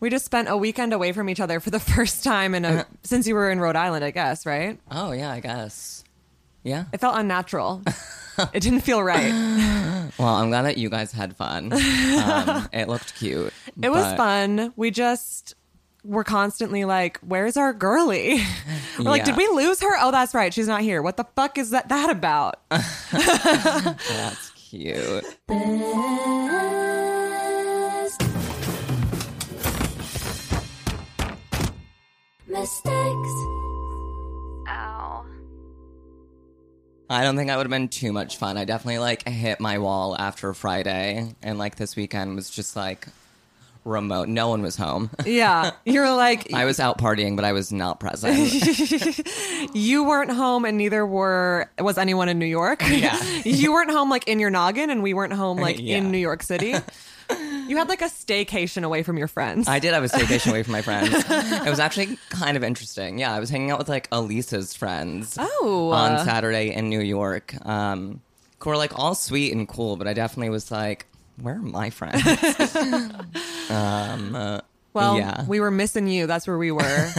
We just spent a weekend away from each other for the first time in a since you were in Rhode Island, I guess, right? Oh yeah, I guess. Yeah. It felt unnatural. it didn't feel right. Well, I'm glad that you guys had fun. Um, it looked cute. It was fun. We just were constantly like, "Where's our girly?" We're like, "Did we lose her? Oh, that's right, she's not here. What the fuck is that that about?" That's cute. Ow. I don't think I would have been too much fun. I definitely like hit my wall after Friday, and like this weekend was just like remote. No one was home. yeah, you're like, I was out partying, but I was not present. you weren't home, and neither were was anyone in New York. Yeah. you weren't home like in your noggin, and we weren't home like Yeah. in New York City. You had like a staycation away from your friends. I did have a staycation away from my friends. It was actually kind of interesting. Yeah, I was hanging out with like Elisa's friends Oh. on Saturday in New York. Um, who were like all sweet and cool, but I definitely was like, where are my friends? um, uh, well, yeah. we were missing you. That's where we were.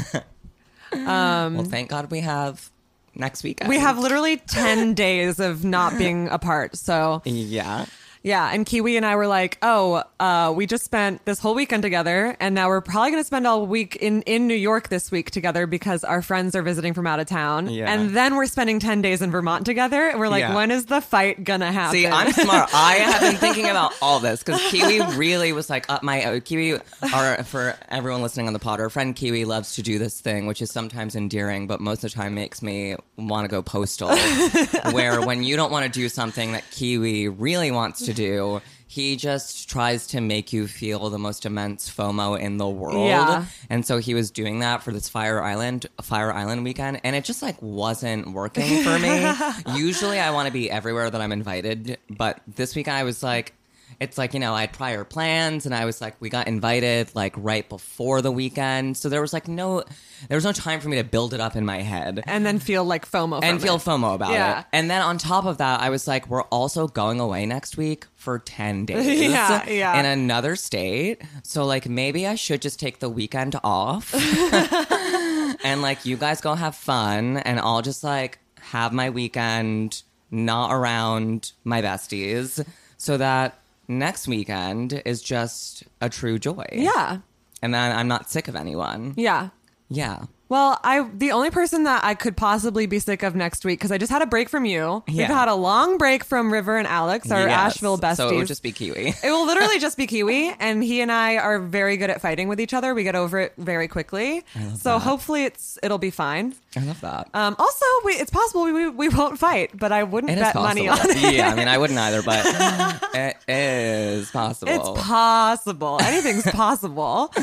well, thank God we have next weekend. we have literally 10 days of not being apart. So, Yeah. Yeah. And Kiwi and I were like, oh, uh, we just spent this whole weekend together. And now we're probably going to spend all week in, in New York this week together because our friends are visiting from out of town. Yeah. And then we're spending 10 days in Vermont together. And we're like, Yeah. when is the fight going to happen? See, I'm smart. I have been thinking about all this because Kiwi really was like, uh, my uh, Kiwi, our, for everyone listening on the pod, our friend Kiwi loves to do this thing, which is sometimes endearing, but most of the time makes me want to go postal. where when you don't want to do something that Kiwi really wants to do, he just tries to make you feel the most immense FOMO in the world. Yeah. And so he was doing that for this Fire Island Fire Island weekend and it just like wasn't working for me. Usually I want to be everywhere that I'm invited, but this weekend I was like it's like, you know, I had prior plans and I was like we got invited like right before the weekend. So there was like no there was no time for me to build it up in my head and then feel like FOMO. and feel it. FOMO about Yeah. it. And then on top of that, I was like, we're also going away next week for 10 days Yeah, yeah. in another state. So, like, maybe I should just take the weekend off and, like, you guys go have fun and I'll just, like, have my weekend not around my besties so that next weekend is just a true joy. Yeah. And then I'm not sick of anyone. Yeah. Yeah. Well, I the only person that I could possibly be sick of next week because I just had a break from you. We've had a long break from River and Alex, our Yes. Asheville besties. So it would just be Kiwi. It will literally just be Kiwi, and he and I are very good at fighting with each other. We get over it very quickly, so hopefully it's it'll be fine. I love that. Um, also, we, it's possible we, we, we won't fight, but I wouldn't It bet money on it. yeah, I mean, I wouldn't either, but it is possible. It's possible. Anything's possible.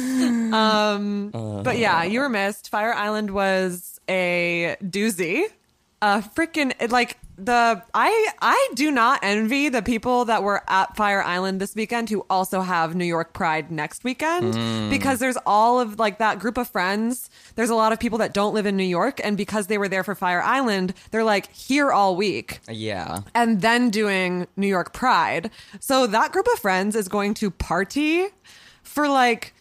Um, but yeah, you were missed. Fire Island was a doozy. A freaking like the I I do not envy the people that were at Fire Island this weekend who also have New York Pride next weekend mm. because there's all of like that group of friends. There's a lot of people that don't live in New York and because they were there for Fire Island, they're like here all week yeah. and then doing New York Pride. So that group of friends is going to party for like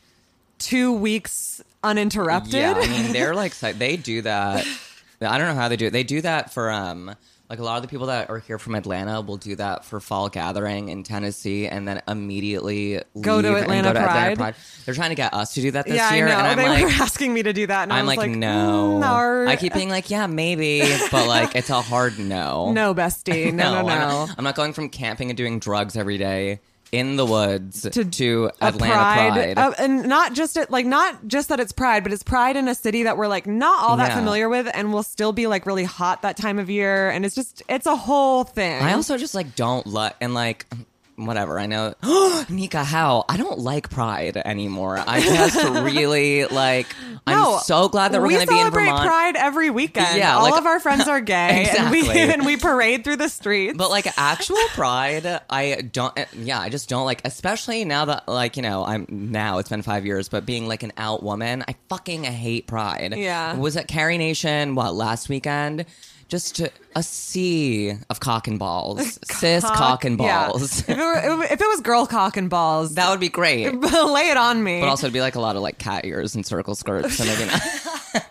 two weeks uninterrupted. Yeah, I mean, they're like, they do that. I don't know how they do it. They do that for, um, Like a lot of the people that are here from Atlanta will do that for fall gathering in Tennessee, and then immediately Go to leave and Atlanta Pride. They're trying to get us to do that this yeah, year, I know. and I'm they like, were asking me to do that, and I I'm was like, like, no. "Mm, no. I keep being like, yeah, maybe, but like it's a hard no. no, bestie, no, no, no. not, I'm not going from camping and doing drugs every day in the woods to, a Atlanta Pride. Uh, and not just it, like not just that it's pride, but it's pride in a city that we're like not all that Yeah. familiar with, and will still be like really hot that time of year, and it's just it's a whole thing. I also just like don't like and like whatever. I know Nika, how I don't like Pride anymore. I just really like. No, I'm so glad that we're we going to be in celebrate Vermont. Pride every weekend. Yeah, all like- of our friends are gay, and we and we parade through the streets. But like actual pride, I don't. Yeah, I just don't like. Especially now that like you know I'm now it's been five years, but being like an out woman, I fucking hate pride. Yeah. was at Carrie Nation what last weekend? Just a sea of cock and balls, cis cock and Yeah. balls. if, it were, if it was girl cock and balls, That would be great. lay it on me. But also, it'd be like a lot of like cat ears and circle skirts, so maybe not.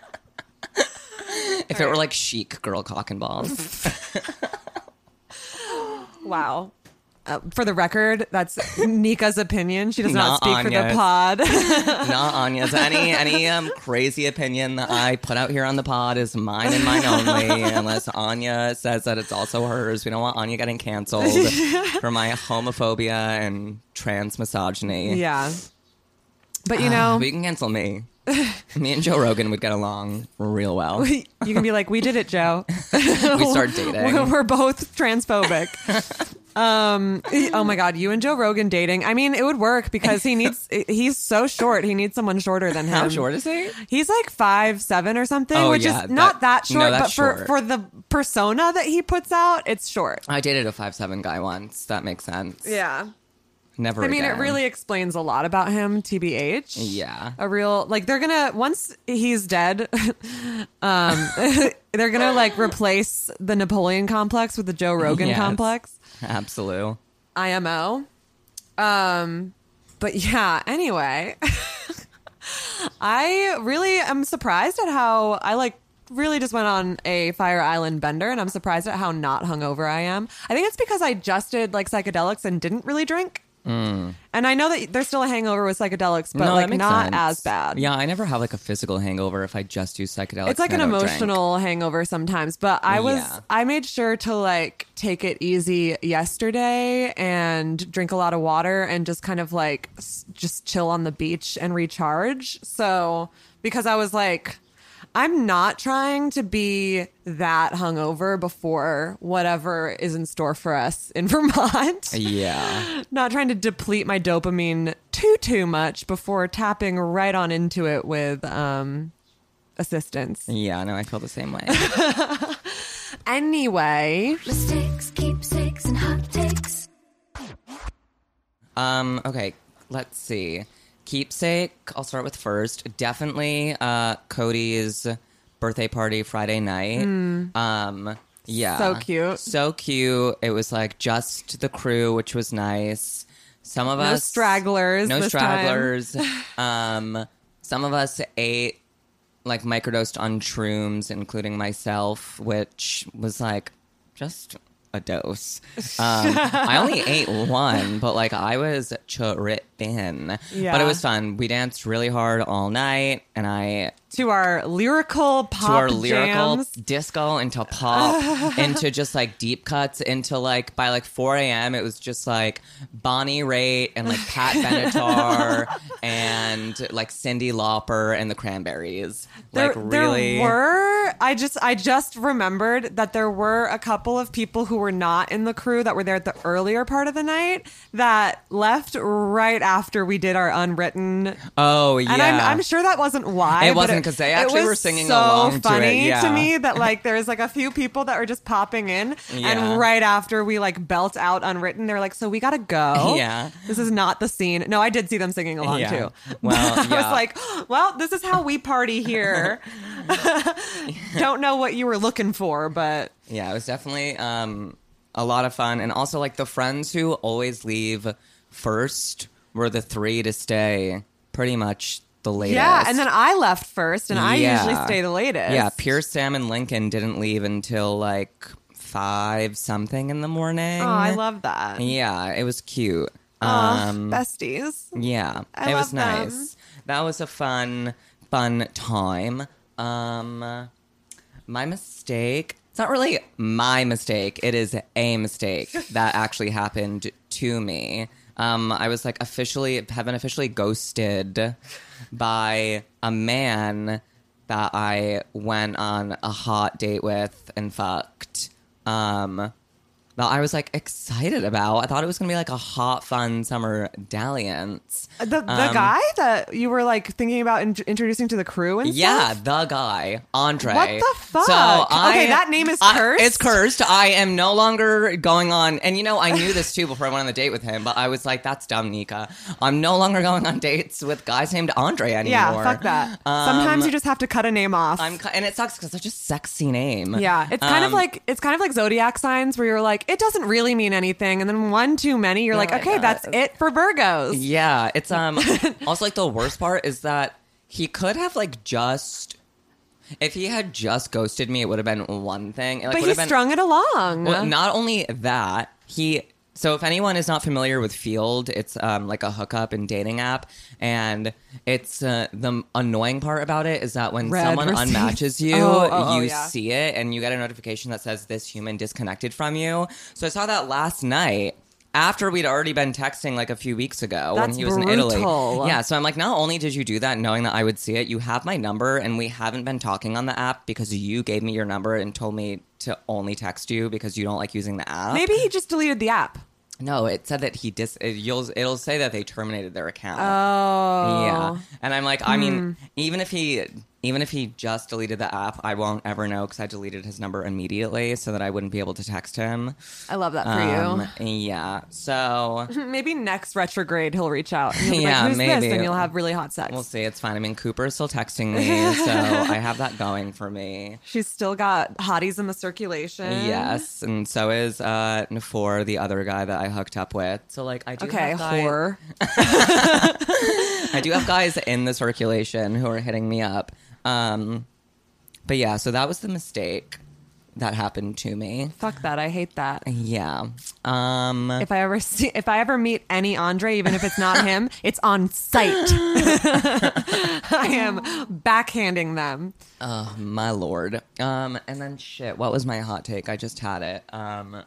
if it were like chic girl cock and balls, wow. Uh, for the record, that's Nika's opinion. She does not, Not speak for the pod. not Anya's. Any any um crazy opinion that I put out here on the pod is mine and mine only. Unless Anya says that it's also hers, we don't want Anya getting canceled for my homophobia and trans misogyny. yeah. But you know, But you can cancel me. Me and Joe Rogan would get along real well. you can be like, we did it, Joe. We start dating. We're, we're both transphobic. Um. Oh my God, you and Joe Rogan dating. I mean, it would work because he needs. He's so short. He needs someone shorter than him. How short is he? He's like five seven or something, Oh, which yeah, is not that- that, no, short. that's but for short. for the persona that he puts out, it's short. I dated a five seven guy once. That makes sense. Yeah. Never. I mean, again. it really explains a lot about him, TBH. Yeah. A real, like, they're gonna, once he's dead, um, they're gonna, like, replace the Napoleon complex with the Joe Rogan Yes. complex, Absolute. IMO. Um, but yeah, anyway, I really am surprised at how I, like, really just went on a Fire Island bender, and I'm surprised at how not hungover I am. I think it's because I just did, like, psychedelics and didn't really drink. And I know that there's still a hangover with psychedelics, but Mm. No, like not sense. as bad. Yeah, I never have like a physical hangover if I just do psychedelics. It's like an don't drink. emotional hangover sometimes, but I was Yeah. I made sure to like take it easy yesterday and drink a lot of water and just kind of like s- just chill on the beach and recharge. So, because I was like I'm not trying to be that hungover before whatever is in store for us in Vermont. Yeah. not trying to deplete my dopamine too too much before tapping right on into it with um assistance. Yeah, no, I feel the same way. Anyway, Mistakes, keepsakes, and hot takes. um, okay, let's see. Keepsake, I'll start with first. Definitely uh Cody's birthday party Friday night. Um yeah. So cute. So cute. It was like just the crew, which was nice. Some of us No us stragglers No stragglers. um some of us ate like microdosed on shrooms, including myself, which was like just a dose. Um, I only ate one, but like I was tripping. But it was fun. We danced really hard all night, and I to our lyrical pop to our lyrical jams. disco into pop into just like deep cuts into like by like 4 a.m. it was just like Bonnie Raitt and like Pat Benatar and like Cyndi Lauper and the Cranberries. There, like really there were I just I just remembered that there were a couple of people who were not in the crew that were there at the earlier part of the night that left right after we did our unwritten Oh yeah. And I'm, I'm sure that wasn't why. It wasn't 'cause they actually were singing so along to it, funny yeah. me that like there's like a few people that were just popping in, Yeah. and right after we like belt out unwritten, they're like, "So we gotta go." Yeah. this is not the scene. No, I did see them singing along Yeah. too. Well, I was like, "Well, this is how we party here." Don't know what you were looking for, but Yeah, it was definitely um, a lot of fun, and also like the friends who always leave first were the three to stay pretty much the latest. yeah. And then I left first, and I Yeah. usually stay the latest. Yeah, Pierce, Sam, and Lincoln didn't leave until like five something in the morning. Oh, I love that. Yeah, it was cute. Aw, Um, besties. yeah, I it was them. nice. That was a fun, fun time. Um, my mistake. It's not really my mistake. It is a mistake that actually happened to me. Um, I was like officially have been officially ghosted by a man that I went on a hot date with and fucked. Um, that I was like excited about. I thought it was gonna be like a hot, fun summer dalliance. The, the Um, guy that you were like thinking about in- introducing to the crew and Yeah, stuff? the guy, Andre. What the fuck? So I, Okay, that name is I- cursed? it's cursed. I am no longer going on, and you know, I knew this too before I went on the date with him, but I was like, that's dumb, Nika. I'm no longer going on dates with guys named Andre anymore. Yeah, fuck that. Sometimes you just have to cut a name off. Um, I'm, and it sucks because it's such a sexy name. yeah, it's kind of Um, like it's kind of like zodiac signs where you're like it doesn't really mean anything, and then one too many, you're like, okay, God. that's it for Virgos. Yeah, it's um also like the worst part is that he could have like just if he had just ghosted me, it would have been one thing. It, like, but he been, strung it along. Well, not only that, he. So if anyone is not familiar with Feeld, it's um, like a hookup and dating app, and it's uh, the annoying part about it is that when Red someone receipts. unmatches you, Oh, oh, oh, you yeah. see it and you get a notification that says this human disconnected from you. So I saw that last night. After we'd already been texting like a few weeks ago when he was in Italy. brutal. Yeah, so I'm like, not only did you do that knowing that I would see it, you have my number and we haven't been talking on the app because you gave me your number and told me to only text you because you don't like using the app. Maybe he just deleted the app. No, it said that he dis. It, you'll, it'll say that they terminated their account. Oh, Yeah, and I'm like, I Hmm. mean, even if he, even if he just deleted the app, I won't ever know because I deleted his number immediately so that I wouldn't be able to text him. I love that for Um, yeah, so. Maybe next retrograde he'll reach out. And he'll be Yeah, like, maybe. And you'll have really hot sex. we'll see. It's fine. I mean, Cooper's still texting me, so I have that going for me. She's still got hotties in the circulation. Yes, and so is uh Nafor, the other guy that I hooked up with. So like, I do Okay, have guy- whore. I do have guys in the circulation who are hitting me up. Um, but yeah, so that was the mistake that happened to me. Fuck that. I hate that. Yeah. Um, If I ever see, if I ever meet any Andre, even if it's not him, it's on site. I am backhanding them. oh my lord. Um, and then shit. What was my hot take? I just had it. Um,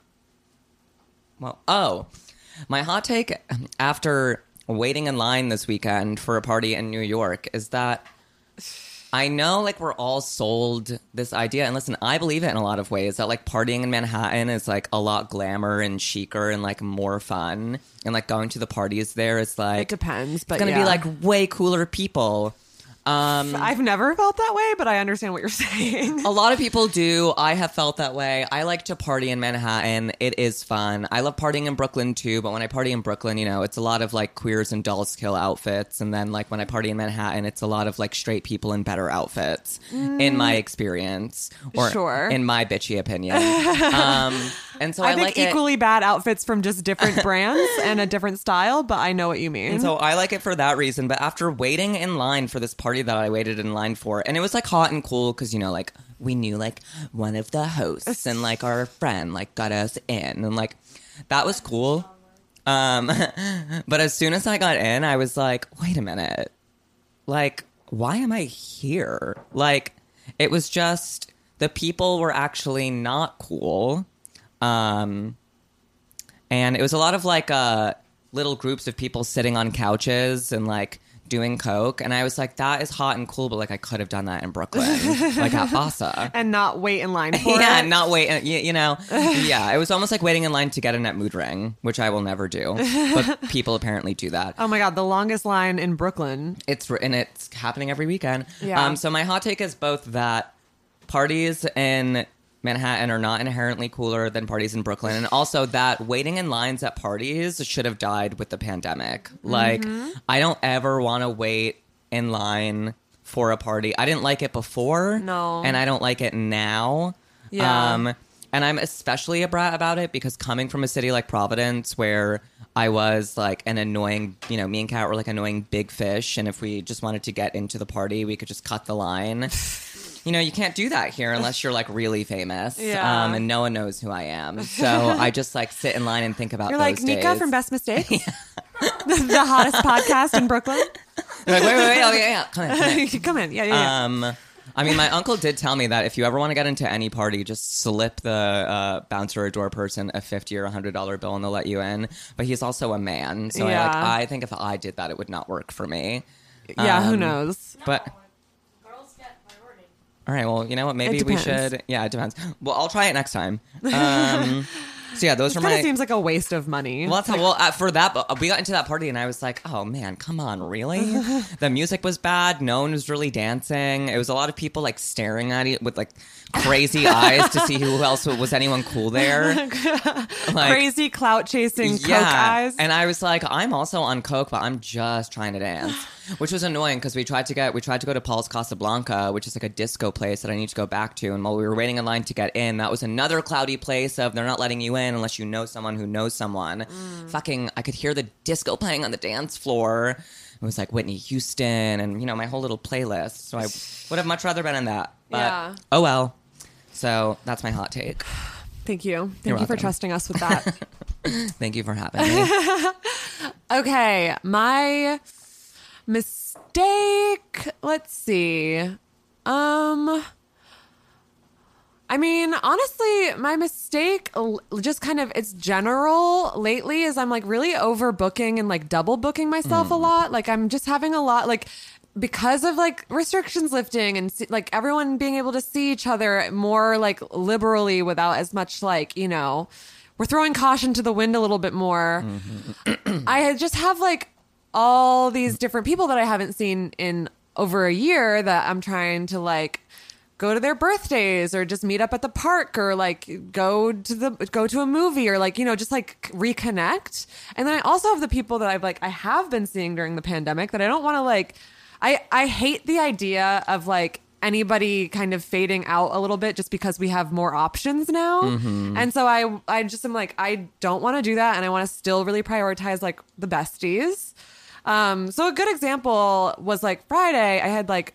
well, oh, my hot take after waiting in line this weekend for a party in New York is that I know like we're all sold this idea and listen, I believe it in a lot of ways that like partying in Manhattan is like a lot glamour and chicer and like more fun and like going to the parties there is like It depends, but it's gonna yeah. be like way cooler people. Um I've never felt that way, but I understand what you're saying. a lot of people do. I have felt that way. I like to party in Manhattan. It is fun. I love partying in Brooklyn too, but when I party in Brooklyn, you know, it's a lot of like queers and Dolls Kill outfits. And then like when I party in Manhattan, it's a lot of like straight people in better outfits, in my experience. Or Mm. Sure. in my bitchy opinion. um, and so I, I think like it. equally bad outfits from just different brands and a different style, but I know what you mean. And so I like it for that reason. But after waiting in line for this party that I waited in line for, and it was like hot and cool because, you know, like we knew like one of the hosts and like our friend like got us in. And like that was cool. Um, but as soon as I got in, I was like, wait a minute. Like, why am I here? Like, it was just the people were actually not cool. Um, and it was a lot of like uh little groups of people sitting on couches and like doing coke and i was like that is hot and cool but like i could have done that in brooklyn like at asa and not wait in line for yeah it. not wait you, you know yeah it was almost like waiting in line to get a net mood ring which i will never do but people apparently do that Oh my god, the longest line in Brooklyn. it's and it's happening every weekend. Yeah. Um, so my hot take is both that parties in Manhattan are not inherently cooler than parties in Brooklyn, and also that waiting in lines at parties should have died with the pandemic. Like, Mm-hmm. I don't ever want to wait in line for a party. I didn't like it before, No. and I don't like it now. Yeah. Um, and I'm especially a brat about it because coming from a city like Providence, where I was like an annoying, you know, me and Kat were like annoying big fish, and if we just wanted to get into the party, we could just cut the line. you know, you can't do that here unless you're like really famous. Yeah. Um, and no one knows who I am. So I just like sit in line and think about You're like Nika days. from Best Mistakes, the, the hottest podcast in Brooklyn. They're like, wait, wait, wait. Oh, yeah, yeah. Come in. Come in. Come in. Yeah, yeah. yeah. Um, I mean, my uncle did tell me that if you ever want to get into any party, just slip the uh, bouncer or door person a fifty or a hundred dollar bill, and they'll let you in. But he's also a man, so I, like, I think if I did that, it would not work for me. yeah, who um, knows? But all right, well, you know what? Maybe we should. Yeah, it depends. Well, I'll try it next time. Um, so yeah, those It were kind my. of seems like a waste of money. well, that's how, well uh, for that, but we got into that party and I was like, "Oh man, come on, really?" the music was bad. No one was really dancing. It was a lot of people like staring at it with like crazy eyes to see who else was anyone cool there. Like, Crazy clout chasing coke eyes. and I was like, I'm also on coke, but I'm just trying to dance, which was annoying because we tried to get we tried to go to Paul's Casablanca, which is like a disco place that I need to go back to. And while we were waiting in line to get in, that was another cloudy place of they're not letting you in unless you know someone who knows someone. Mm. Fucking, I could hear the disco playing on the dance floor. It was like Whitney Houston and you know my whole little playlist. So I would have much rather been in that. But Yeah. oh well. So that's my hot take. Thank you. Thank You're you for trusting us with that. Thank you for having me. okay, my mistake. Let's see. Um I mean, honestly, my mistake just kind of it's general lately is I'm like really overbooking and like double booking myself a mm. lot. Like I'm just having a lot like because of like restrictions lifting and like everyone being able to see each other more like liberally without as much like, you know, we're throwing caution to the wind a little bit more. Mm-hmm. I just have like all these different people that I haven't seen in over a year that I'm trying to like go to their birthdays or just meet up at the park or like go to the go to a movie or like you know just like reconnect. And then i also have the people that i've like i have been seeing during the pandemic that i don't want to like i i hate the idea of like anybody kind of fading out a little bit just because we have more options now. And so i i just am like i don't want to do that and i want to still really prioritize like the besties. Um, so a good example was like Friday, I had like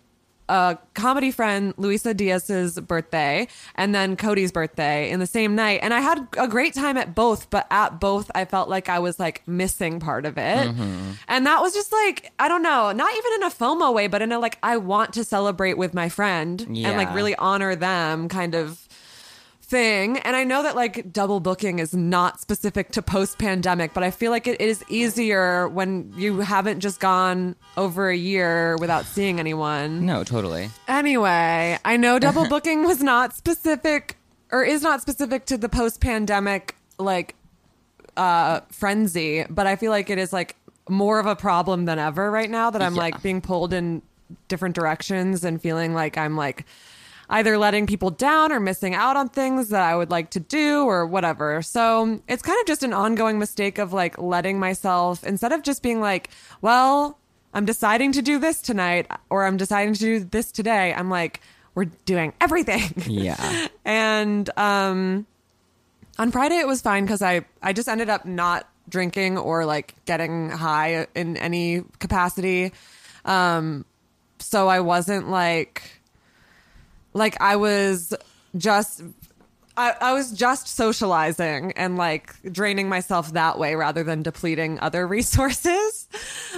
a comedy friend, Luisa Diaz's birthday, and then Cody's birthday in the same night. And I had a great time at both, but at both, I felt like I was like missing part of it. Mm-hmm. And that was just like, I don't know, not even in a FOMO way, but in a like, I want to celebrate with my friend and like really honor them kind of thing. And I know that like double booking is not specific to post pandemic, but I feel like it is easier when you haven't just gone over a year without seeing anyone. no, totally. Anyway, I know double booking was not specific or is not specific to the post pandemic like uh frenzy, but I feel like it is like more of a problem than ever right now that I'm Yeah. like being pulled in different directions and feeling like I'm like either letting people down or missing out on things that I would like to do or whatever. So it's kind of just an ongoing mistake of like letting myself, instead of just being like, well, I'm deciding to do this tonight or I'm deciding to do this today, I'm like, we're doing everything. Yeah. and um, on Friday it was fine because I, I just ended up not drinking or like getting high in any capacity. Um, so I wasn't like, like I was just I, I was just socializing and like draining myself that way rather than depleting other resources.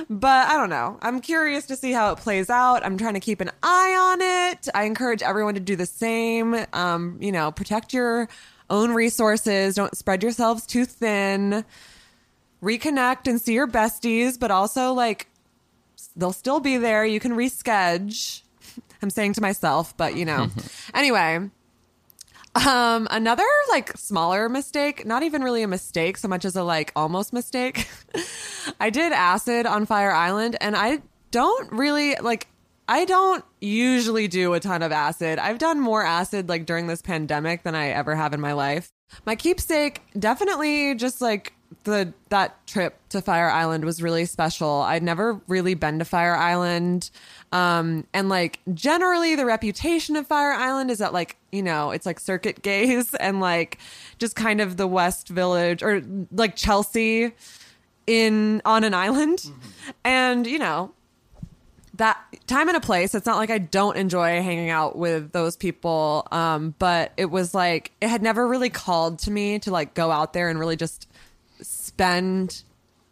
But I don't know. I'm curious to see how it plays out. I'm trying to keep an eye on it. I encourage everyone to do the same. Um, you know, protect your own resources. Don't spread yourselves too thin. Reconnect and see your besties, but also like they'll still be there. You can reschedule. I'm saying to myself, but you know. anyway, um, another like smaller mistake, not even really a mistake so much as a like almost mistake. I did acid on Fire Island and I don't really like I don't usually do a ton of acid. I've done more acid like during this pandemic than I ever have in my life. My keepsake definitely just like the that trip to Fire Island was really special. I'd never really been to Fire Island. Um and like generally the reputation of Fire Island is that like, you know, it's like circuit gays and like just kind of the West Village or like Chelsea in on an island. And, you know, that time and a place. It's not like I don't enjoy hanging out with those people, um, but it was like it had never really called to me to like go out there and really just spend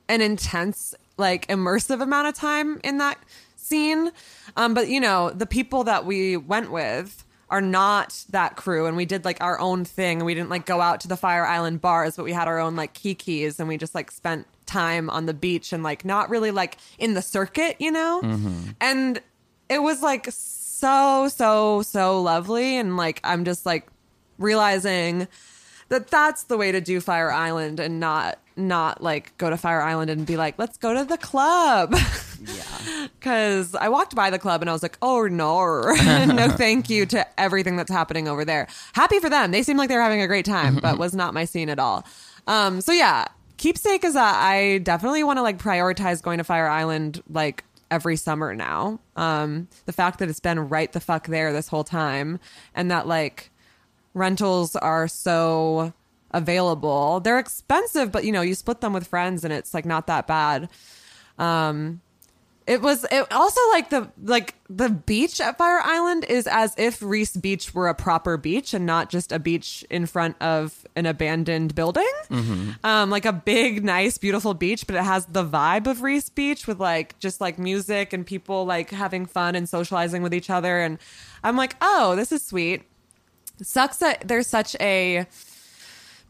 an intense, like immersive amount of time in that scene. Um, but you know, the people that we went with are not that crew and we did like our own thing. We didn't like go out to the fire island bars but we had our own like kikis and we just like spent time on the beach and like not really like in the circuit you know? And it was like so so so lovely and like i'm just like realizing that that's the way to do fire island and not not like go to fire island and be like let's go to the club Yeah. because I walked by the club and I was like, oh no, no, thank you to everything that's happening over there. Happy for them. They seem like they're having a great time, but was not my scene at all. Um, so yeah, keepsake is that I definitely want to like prioritize going to Fire Island like every summer now. Um, the fact that it's been right the fuck there this whole time and that like rentals are so available. They're expensive, but you know, you split them with friends and it's like not that bad. Um, it was it also like the like the beach at Fire Island is as if Riis Beach were a proper beach and not just a beach in front of an abandoned building. Um, like a big, nice, beautiful beach, but it has the vibe of Riis Beach with like just like music and people like having fun and socializing with each other. And I'm like, oh, this is sweet. Sucks that there's such a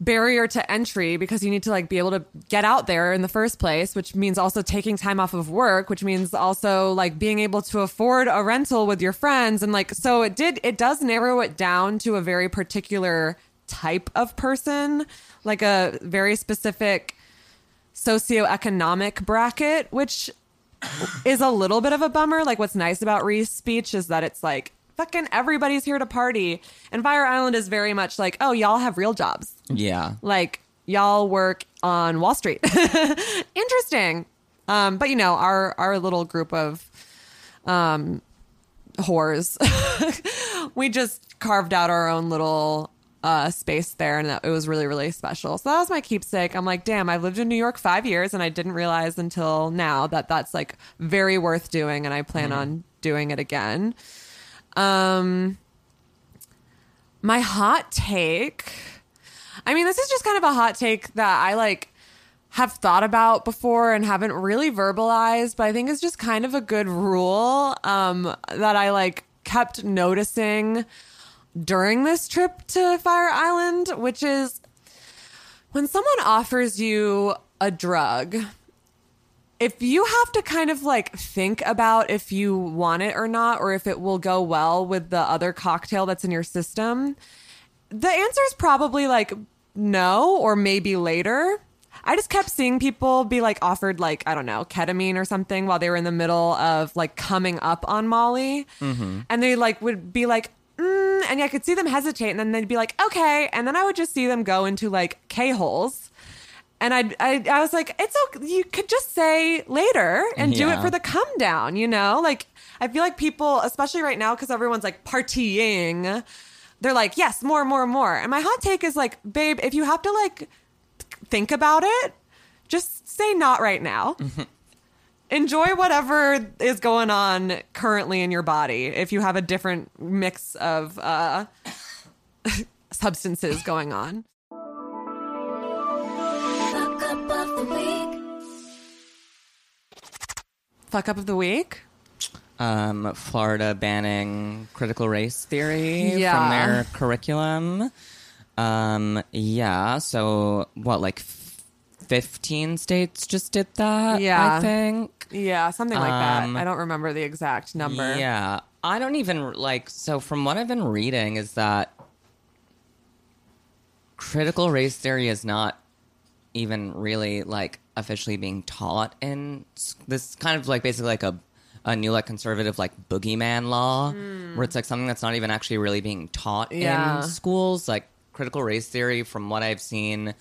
barrier to entry because you need to like be able to get out there in the first place which means also taking time off of work which means also like being able to afford a rental with your friends and like so it did it does narrow it down to a very particular type of person like a very specific socioeconomic bracket which is a little bit of a bummer. Like, what's nice about Reese's speech is that it's like fucking everybody's here to party, and Fire Island is very much like, oh, y'all have real jobs. Yeah. Like, y'all work on Wall Street. Interesting. Um, but you know, our our little group of um whores, we just carved out our own little uh space there and that, it was really really special so that was my keepsake i'm like damn i've lived in new york five years and i didn't realize until now that that's like very worth doing and i plan on doing it again um my hot take I mean, this is just kind of a hot take that I like have thought about before and haven't really verbalized, but I think it's just kind of a good rule um, that I like kept noticing during this trip to Fire Island, which is when someone offers you a drug, if you have to kind of like think about if you want it or not, or if it will go well with the other cocktail that's in your system, the answer is probably like no or maybe later. I just kept seeing people be like offered like I don't know ketamine or something while they were in the middle of like coming up on Molly, and they like would be like, mm, and I could see them hesitate, and then they'd be like, okay, and then I would just see them go into like k holes, and I I I was like, it's okay, you could just say later and do it for the come down, you know, like I feel like people, especially right now, because everyone's like partying they're like, yes, more, more, more. And my hot take is like, babe, if you have to like think about it, just say not right now. Enjoy whatever is going on currently in your body. If you have a different mix of uh, substances going on. Fuck up of the week. Um, Florida banning critical race theory Yeah. from their curriculum. Um, yeah. So what, like f- fifteen states just did that? Yeah. I think. Yeah, something like Um, that. I don't remember the exact number. Yeah. I don't even like so from what I've been reading is that critical race theory is not even really like officially being taught in this kind of like basically like a a new like conservative like boogeyman law hmm. where it's like something that's not even actually really being taught Yeah. in schools like critical race theory from what I've seen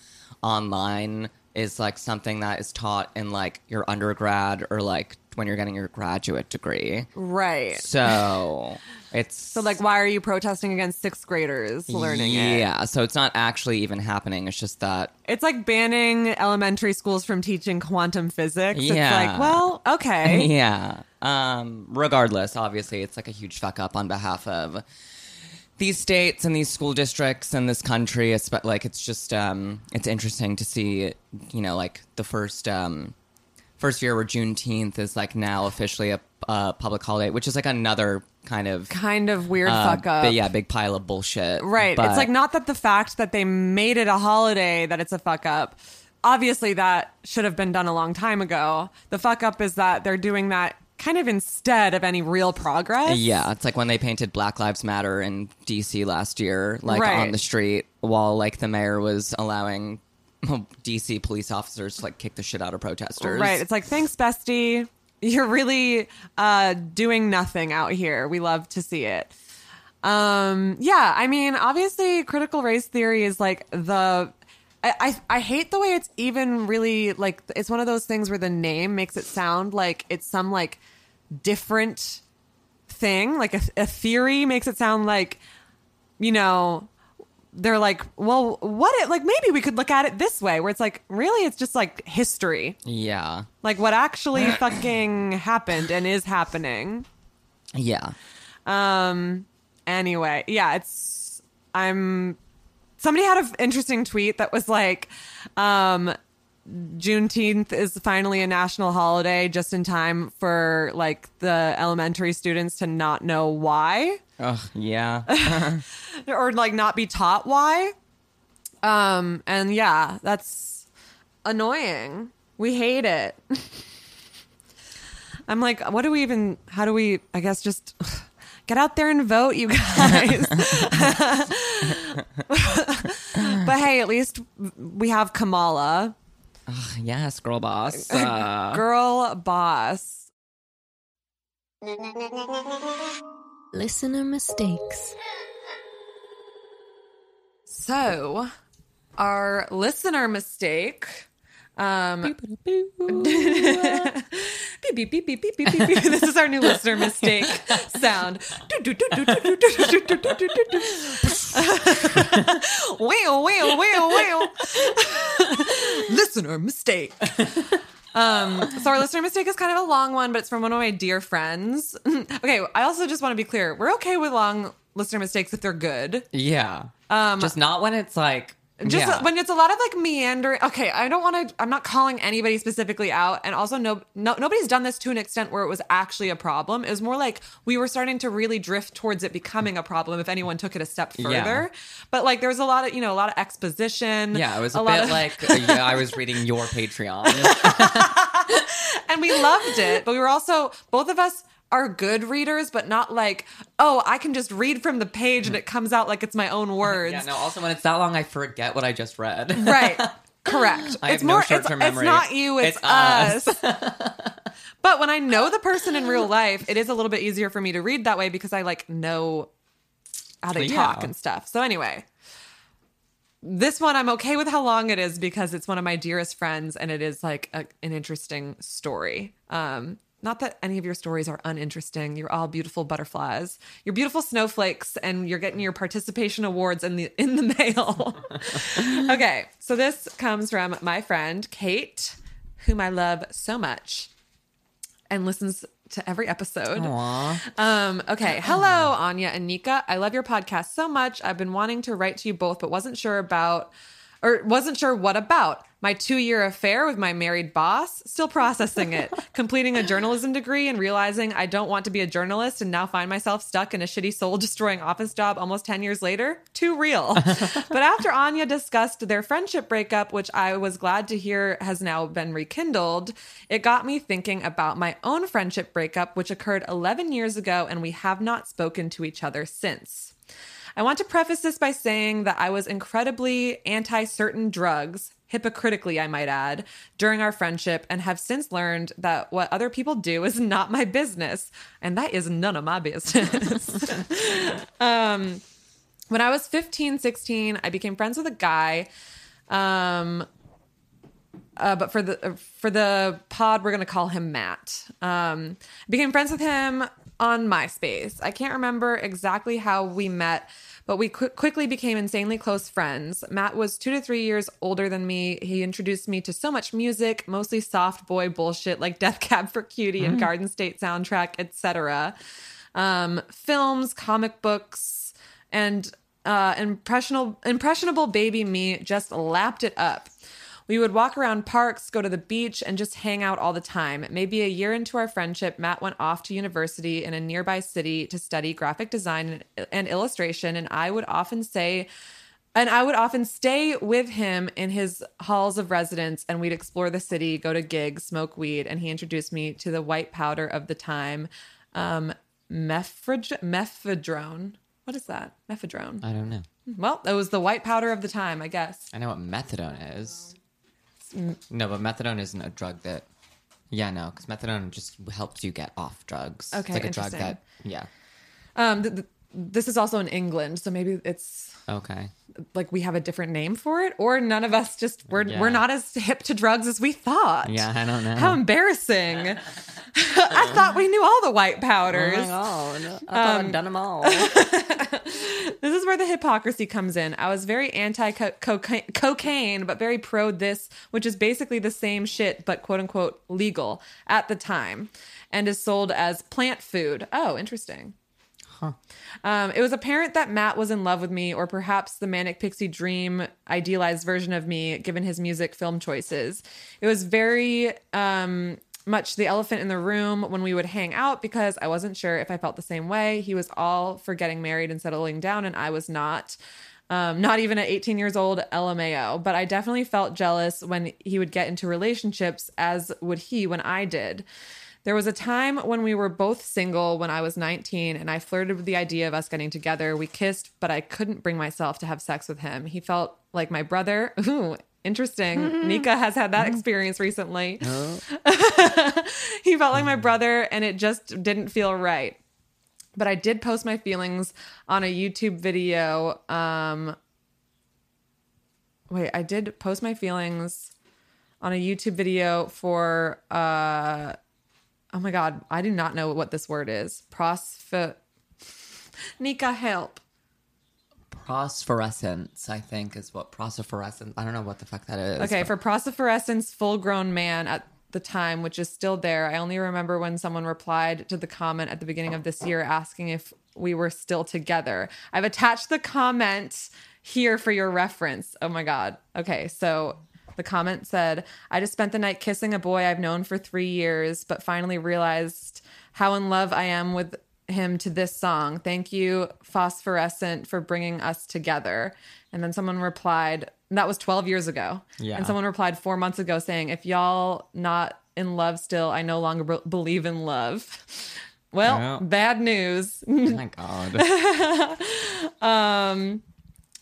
online is like something that is taught in like your undergrad or like when you're getting your graduate degree. Right. So it's So like why are you protesting against sixth graders learning it? Yeah, so it's not actually even happening. It's just that It's like banning elementary schools from teaching quantum physics. It's Yeah. like, well, okay. yeah. Um, regardless, obviously, it's like a huge fuck up on behalf of these states and these school districts and this country. It's but like it's just um, it's interesting to see, you know, like the first um, first year where Juneteenth is like now officially a, a public holiday, which is like another kind of Kind of weird uh, fuck up. but yeah, big pile of bullshit. Right. But- it's like not that the fact that they made it a holiday that it's a fuck up. Obviously, that should have been done a long time ago. The fuck up is that they're doing that kind of instead of any real progress. Yeah, it's like when they painted Black Lives Matter in DC last year, like Right. on the street, while like the mayor was allowing DC police officers like kick the shit out of protesters. Right. It's like, thanks, bestie. You're really uh, doing nothing out here. We love to see it. Um, yeah, I mean, obviously, critical race theory is like the. I, I I hate the way it's even really like it's one of those things where the name makes it sound like it's some like different thing, like a, a theory makes it sound like you know they're like, well, what it like maybe we could look at it this way, where it's like really it's just like history. Yeah, like what actually fucking happened and is happening. yeah, Um anyway, yeah, it's I'm somebody had an interesting tweet that was like um Juneteenth is finally a national holiday just in time for like the elementary students to not know why Ugh, yeah. or like not be taught why. Um and yeah, that's annoying. We hate it. I'm like, what do we even how do we I guess just get out there and vote, you guys. but hey, at least we have Kamala, Ugh, yes, girl boss. Uh... girl boss. Listener mistakes. So, our listener mistake. Um, beep, beep, beep, this is our new listener mistake sound. Whale, whale, whale, whale. listener mistake. Um, so our listener mistake is kind of a long one, but it's from one of my dear friends. okay, I also just want to be clear. We're okay with long listener mistakes if they're good. yeah. Um, just not when it's like. Just yeah. when it's a lot of like meandering okay i don't want to i'm not calling anybody specifically out and also no, no nobody's done this to an extent where it was actually a problem it was more like we were starting to really drift towards it becoming a problem if anyone took it a step further Yeah. but like there was a lot of you know a lot of exposition yeah, it was a, lot bit of- like yeah, I was reading your Patreon. and we loved it but we were also both of us are good readers but not like oh i can just read from the page and it comes out like it's my own words yeah, no. Also, when it's that long, I forget what I just read. Right. Correct. I it's have no more short-term it's, memory. it's not you, it's, It's us. us. but when I know the person in real life, it is a little bit easier for me to read that way because I like know how they Yeah. talk and stuff. So anyway, this one I'm okay with how long it is because it's one of my dearest friends and it is like a, an interesting story. Um not that any of your stories are uninteresting. You're all beautiful butterflies. You're beautiful snowflakes and you're getting your participation awards in the in the mail. okay, so this comes from my friend Kate, whom I love so much and listens to every episode. Um, okay. Hello, Anya and Nika. I love your podcast so much. I've been wanting to write to you both, but wasn't sure about or wasn't sure what about. My two year affair with my married boss, still processing it. Completing a journalism degree and realizing I don't want to be a journalist and now find myself stuck in a shitty soul destroying office job almost 10 years later. Too real. but after Anya discussed their friendship breakup, which I was glad to hear has now been rekindled, it got me thinking about my own friendship breakup, which occurred 11 years ago, and we have not spoken to each other since. I want to preface this by saying that I was incredibly anti certain drugs, hypocritically, I might add, during our friendship, and have since learned that what other people do is not my business. And that is none of my business. um, when I was 15, 16, I became friends with a guy. Um, uh, but for the for the pod, we're gonna call him Matt. Um, became friends with him on MySpace. I can't remember exactly how we met, but we qu- quickly became insanely close friends. Matt was two to three years older than me. He introduced me to so much music, mostly soft boy bullshit like Death Cab for Cutie and Garden State soundtrack, etc. Um, films, comic books, and uh, impressionable impressionable baby me just lapped it up. We would walk around parks, go to the beach, and just hang out all the time. Maybe a year into our friendship, Matt went off to university in a nearby city to study graphic design and illustration, and I would often say, and I would often stay with him in his halls of residence, and we'd explore the city, go to gigs, smoke weed, and he introduced me to the white powder of the time, um, mephedr- mephedrone. What is that? Mephedrone. I don't know. Well, it was the white powder of the time, I guess. I know what methadone is. No, but methadone isn't a drug that. Yeah, no, because methadone just helps you get off drugs. Okay, it's like a drug interesting. that. Yeah. Um, th- th- this is also in England, so maybe it's Okay. like we have a different name for it, or none of us just we're Yeah. we're not as hip to drugs as we thought. Yeah, I don't know. How embarrassing! I thought we knew all the white powders. god! I thought Um, I'd done them all. This is where the hypocrisy comes in. I was very anti cocaine, but very pro this, which is basically the same shit, but quote unquote legal at the time, and is sold as plant food. Oh, interesting. Um, it was apparent that Matt was in love with me, or perhaps the manic pixie dream idealized version of me, given his music film choices. It was very um, much the elephant in the room when we would hang out because I wasn't sure if I felt the same way. He was all for getting married and settling down, and I was not. Um, not even at 18 years old, LMAO. But I definitely felt jealous when he would get into relationships, as would he when I did. There was a time when we were both single when I was 19 and I flirted with the idea of us getting together. We kissed, but I couldn't bring myself to have sex with him. He felt like my brother. Ooh, interesting. Nika has had that experience recently. he felt like my brother and it just didn't feel right. But I did post my feelings on a YouTube video. Um Wait, I did post my feelings on a YouTube video for uh oh my god, I do not know what this word is. Prosph Nika help. Phosphorescence, I think, is what phosphorescence. I don't know what the fuck that is. Okay, but- for Prosphorescence full grown man at the time, which is still there. I only remember when someone replied to the comment at the beginning of this year asking if we were still together. I've attached the comment here for your reference. Oh my God. Okay, so the comment said, I just spent the night kissing a boy I've known for three years, but finally realized how in love I am with him to this song. Thank you, Phosphorescent, for bringing us together. And then someone replied, that was 12 years ago. Yeah. And someone replied four months ago saying, if y'all not in love still, I no longer be- believe in love. Well, Well. bad news. My god. Um,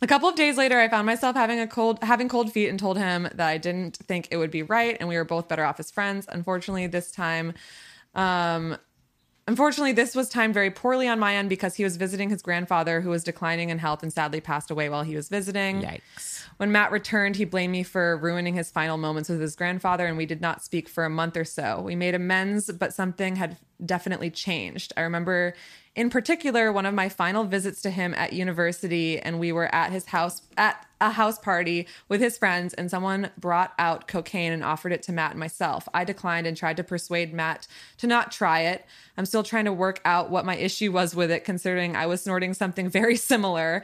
A couple of days later, I found myself having a cold, having cold feet, and told him that I didn't think it would be right, and we were both better off as friends. Unfortunately, this time, um, unfortunately, this was timed very poorly on my end because he was visiting his grandfather, who was declining in health and sadly passed away while he was visiting. Yikes. When Matt returned, he blamed me for ruining his final moments with his grandfather, and we did not speak for a month or so. We made amends, but something had definitely changed. I remember, in particular, one of my final visits to him at university, and we were at his house at a house party with his friends, and someone brought out cocaine and offered it to Matt and myself. I declined and tried to persuade Matt to not try it. I'm still trying to work out what my issue was with it, considering I was snorting something very similar,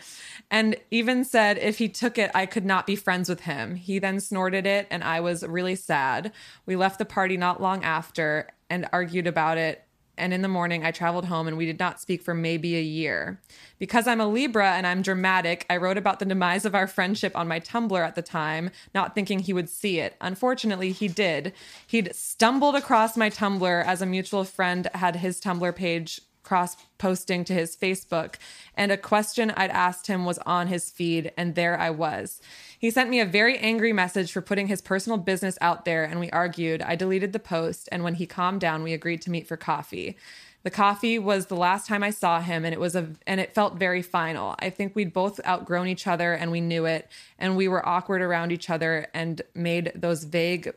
and even said if he took it, I could not be friends with him. He then snorted it, and I was really sad. We left the party not long after and argued about it. And in the morning, I traveled home and we did not speak for maybe a year. Because I'm a Libra and I'm dramatic, I wrote about the demise of our friendship on my Tumblr at the time, not thinking he would see it. Unfortunately, he did. He'd stumbled across my Tumblr as a mutual friend had his Tumblr page cross posting to his Facebook, and a question I'd asked him was on his feed, and there I was. He sent me a very angry message for putting his personal business out there, and we argued. I deleted the post, and when he calmed down, we agreed to meet for coffee. The coffee was the last time I saw him, and it was a and it felt very final. I think we'd both outgrown each other, and we knew it, and we were awkward around each other, and made those vague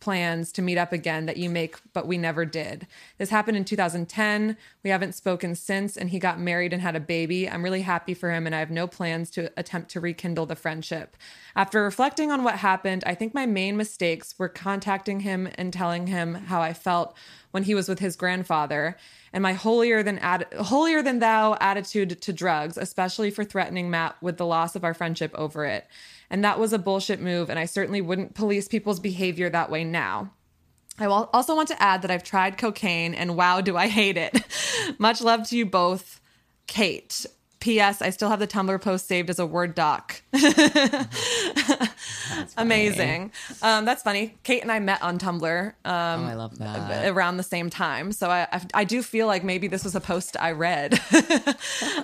plans to meet up again that you make, but we never did. This happened in 2010. We haven't spoken since, and he got married and had a baby. I'm really happy for him, and I have no plans to attempt to rekindle the friendship. After reflecting on what happened, I think my main mistakes were contacting him and telling him how I felt when he was with his grandfather, and my holier than ad- holier than thou attitude to drugs, especially for threatening Matt with the loss of our friendship over it. And that was a bullshit move, and I certainly wouldn't police people's behavior that way now. I also want to add that I've tried cocaine, and wow, do I hate it. Much love to you both, Kate. P.S. I still have the Tumblr post saved as a Word doc. Amazing. Um, that's funny. Kate and I met on Tumblr. Um, oh, I love that. around the same time. So I, I, I do feel like maybe this was a post I read.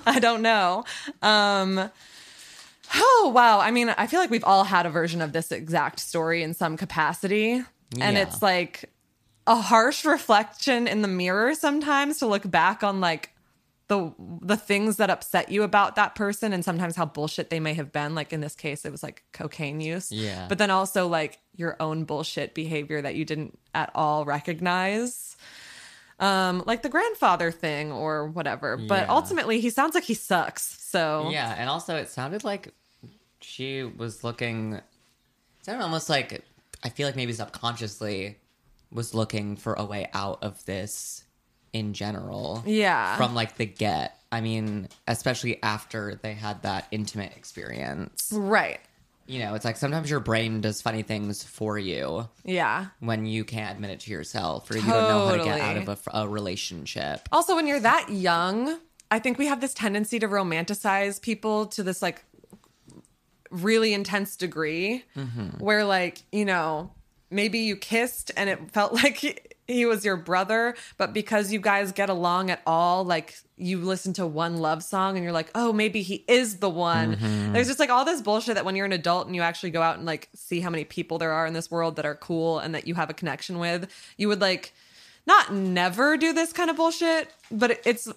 I don't know. Um, oh wow! I mean, I feel like we've all had a version of this exact story in some capacity, and Yeah. it's like a harsh reflection in the mirror sometimes to look back on like the the things that upset you about that person and sometimes how bullshit they may have been like in this case it was like cocaine use Yeah. but then also like your own bullshit behavior that you didn't at all recognize um like the grandfather thing or whatever but Yeah. ultimately he sounds like he sucks so Yeah, and also it sounded like she was looking. It sounded almost like I feel like maybe subconsciously was looking for a way out of this in general. Yeah. From like the get. I mean, especially after they had that intimate experience. right You know, it's like sometimes your brain does funny things for you yeah when you can't admit it to yourself or you don't know how to get out of a, a relationship. Also, when you're that young, I think we have this tendency to romanticize people to this like really intense degree mm-hmm. where, like, you know, maybe you kissed and it felt like he, he was your brother, but because you guys get along at all, like, you listen to one love song and you're like, oh, maybe he is the one. Mm-hmm. There's just like all this bullshit that when you're an adult and you actually go out and like see how many people there are in this world that are cool and that you have a connection with, you would like not never do this kind of bullshit, but it's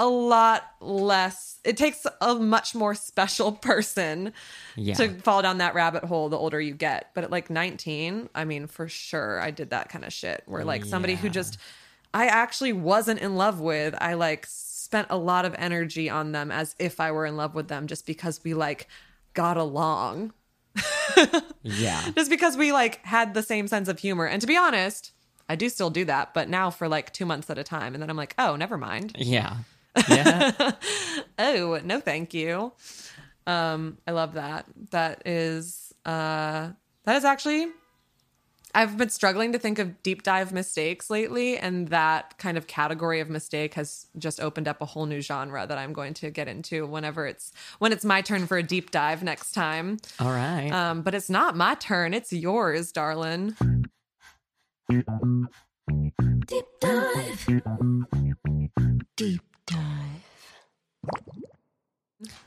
a lot less. It takes a much more special person Yeah. to fall down that rabbit hole the older you get. But at like 19, I mean, for sure, I did that kind of shit where like somebody who just I actually wasn't in love with, I like spent a lot of energy on them as if I were in love with them just because we like got along Yeah. just because we like had the same sense of humor. And to be honest, I do still do that, but now for like two months at a time. And then I'm like, oh, never mind. Yeah. Yeah. Oh, no, thank you. Um, I love that. That is uh that is actually I've been struggling to think of deep dive mistakes lately, and that kind of category of mistake has just opened up a whole new genre that I'm going to get into whenever it's when it's my turn for a deep dive next time. All right. Um, but it's not my turn; it's yours, darling. Deep dive. Deep dive.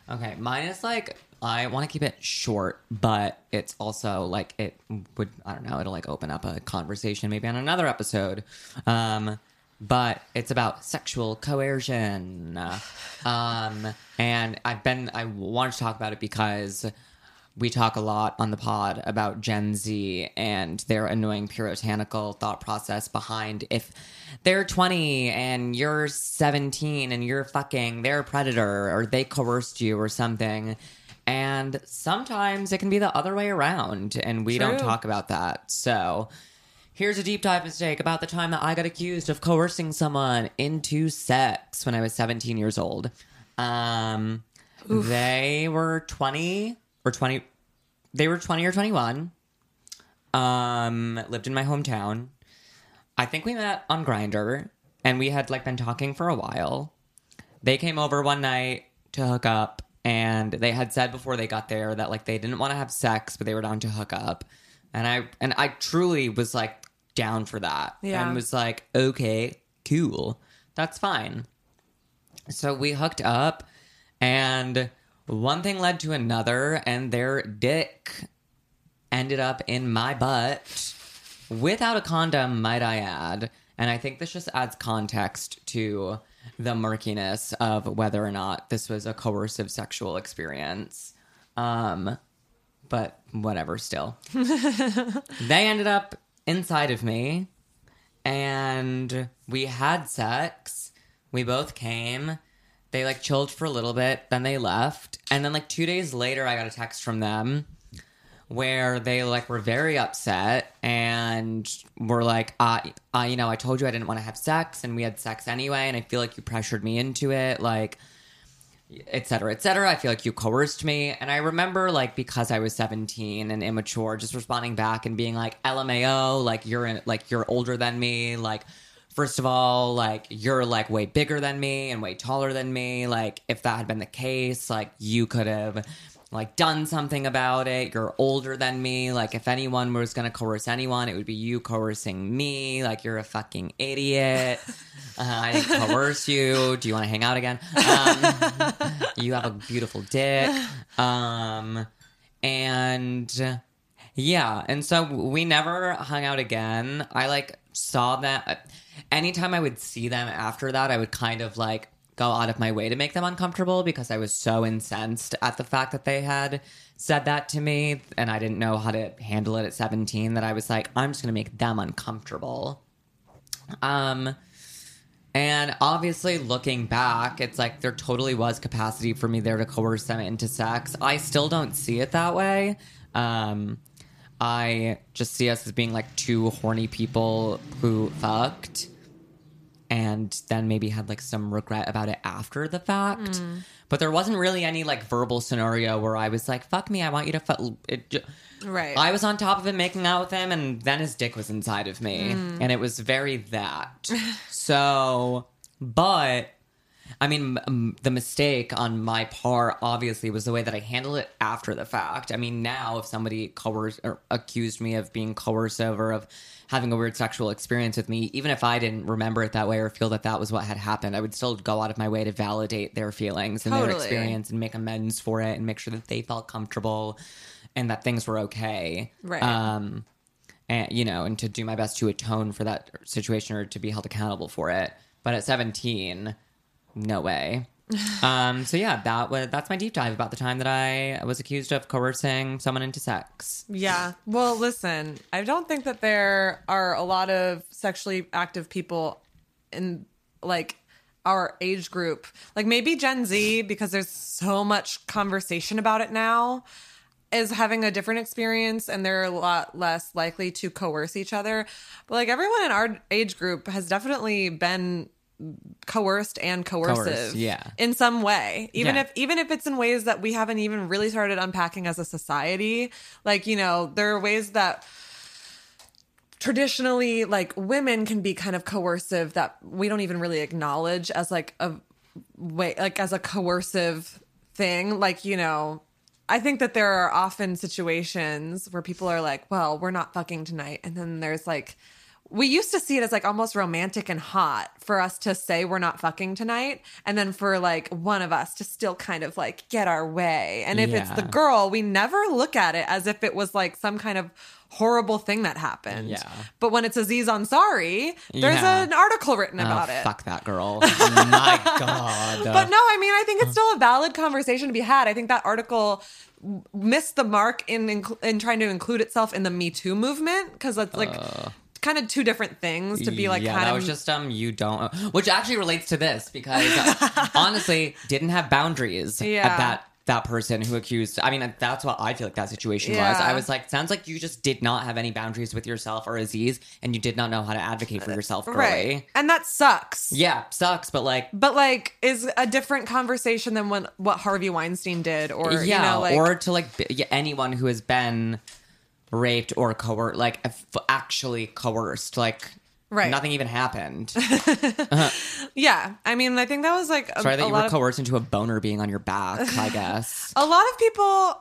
Okay, mine is like I want to keep it short, but it's also like it would I don't know, it'll like open up a conversation maybe on another episode. Um but it's about sexual coercion. Um and I've been I wanted to talk about it because we talk a lot on the pod about Gen Z and their annoying puritanical thought process behind if they're 20 and you're 17 and you're fucking they're a predator or they coerced you or something. And sometimes it can be the other way around and we don't talk about that. So Here's a deep dive mistake about the time that I got accused of coercing someone into sex when I was 17 years old. Um, they were 20 or 20. They were 20 or 21. Um, lived in my hometown. I think we met on Grindr, and we had like been talking for a while. They came over one night to hook up, and they had said before they got there that like they didn't want to have sex, but they were down to hook up. And I and I truly was like down for that. Yeah. And was like, okay, cool. That's fine. So we hooked up and one thing led to another and their dick ended up in my butt without a condom, might I add. And I think this just adds context to the murkiness of whether or not this was a coercive sexual experience. Um, but whatever, still. they ended up inside of me and we had sex. We both came. They like chilled for a little bit, then they left. And then like 2 days later I got a text from them where they like were very upset and were like uh, uh you know I told you I didn't want to have sex and we had sex anyway and I feel like you pressured me into it like et cetera, et cetera. I feel like you coerced me. And I remember, like, because I was 17 and immature, just responding back and being like, LMAO, like, you're, in, like, you're older than me. Like, first of all, like, you're, like, way bigger than me and way taller than me. Like, if that had been the case, like, you could have, like, done something about it. You're older than me. Like, if anyone was going to coerce anyone, it would be you coercing me. Like, you're a fucking idiot. Uh, I didn't coerce you. Do you want to hang out again? Um, you have a beautiful dick. Um, and yeah, and so we never hung out again. I like saw that anytime I would see them after that, I would kind of like go out of my way to make them uncomfortable because I was so incensed at the fact that they had said that to me and I didn't know how to handle it at 17 that I was like, I'm just going to make them uncomfortable. Um, and obviously, looking back, it's like there totally was capacity for me there to coerce them into sex. I still don't see it that way. Um, I just see us as being like two horny people who fucked and then maybe had like some regret about it after the fact. Mm. But there wasn't really any like verbal scenario where I was like, fuck me, I want you to fuck. It, j- Right. I was on top of him making out with him, and then his dick was inside of me. Mm. And it was very that. so, but I mean, m- the mistake on my part obviously was the way that I handled it after the fact. I mean, now if somebody coerced or accused me of being coercive or of having a weird sexual experience with me, even if I didn't remember it that way or feel that that was what had happened, I would still go out of my way to validate their feelings and their experience and make amends for it and make sure that they felt comfortable and that things were okay. Right. Um, and you know, and to do my best to atone for that situation or to be held accountable for it. But at 17, no way. um, so yeah, that was that's my deep dive about the time that I was accused of coercing someone into sex. Yeah. Well, listen, I don't think that there are a lot of sexually active people in like our age group. Like maybe Gen Z because there's so much conversation about it now is having a different experience and they're a lot less likely to coerce each other. But like everyone in our age group has definitely been coerced and coercive Coerced, yeah. in some way even Yeah. if even if it's in ways that we haven't even really started unpacking as a society like you know there are ways that traditionally like women can be kind of coercive that we don't even really acknowledge as like a way like as a coercive thing like you know i think that there are often situations where people are like well we're not fucking tonight and then there's like we used to see it as like almost romantic and hot for us to say we're not fucking tonight and then for like one of us to still kind of like get our way and if it's the girl we never look at it as if it was like some kind of horrible thing that happened Yeah. but when it's Aziz Ansari, there's Yeah. an article written oh, about oh, it. Fuck that girl. my god. But no, I mean, I think it's still a valid conversation to be had. I think that article missed the mark in incl- in trying to include itself in the Me Too movement because it's like kind of two different things to be like yeah, kind that of was just um you don't which actually relates to this because uh, honestly didn't have boundaries Yeah. at that that person who accused i mean that's what i feel like that situation was i was like sounds like you just did not have any boundaries with yourself or aziz and you did not know how to advocate for yourself girly. right, and that sucks. yeah sucks but like But like, is a different conversation than when what Harvey Weinstein did, or yeah you know, like or to like yeah, anyone who has been raped or coerced like f- actually coerced like Right. nothing even happened yeah. I mean, I think that was like a, sorry that you lot were of coerced into a boner being on your back i guess a lot of people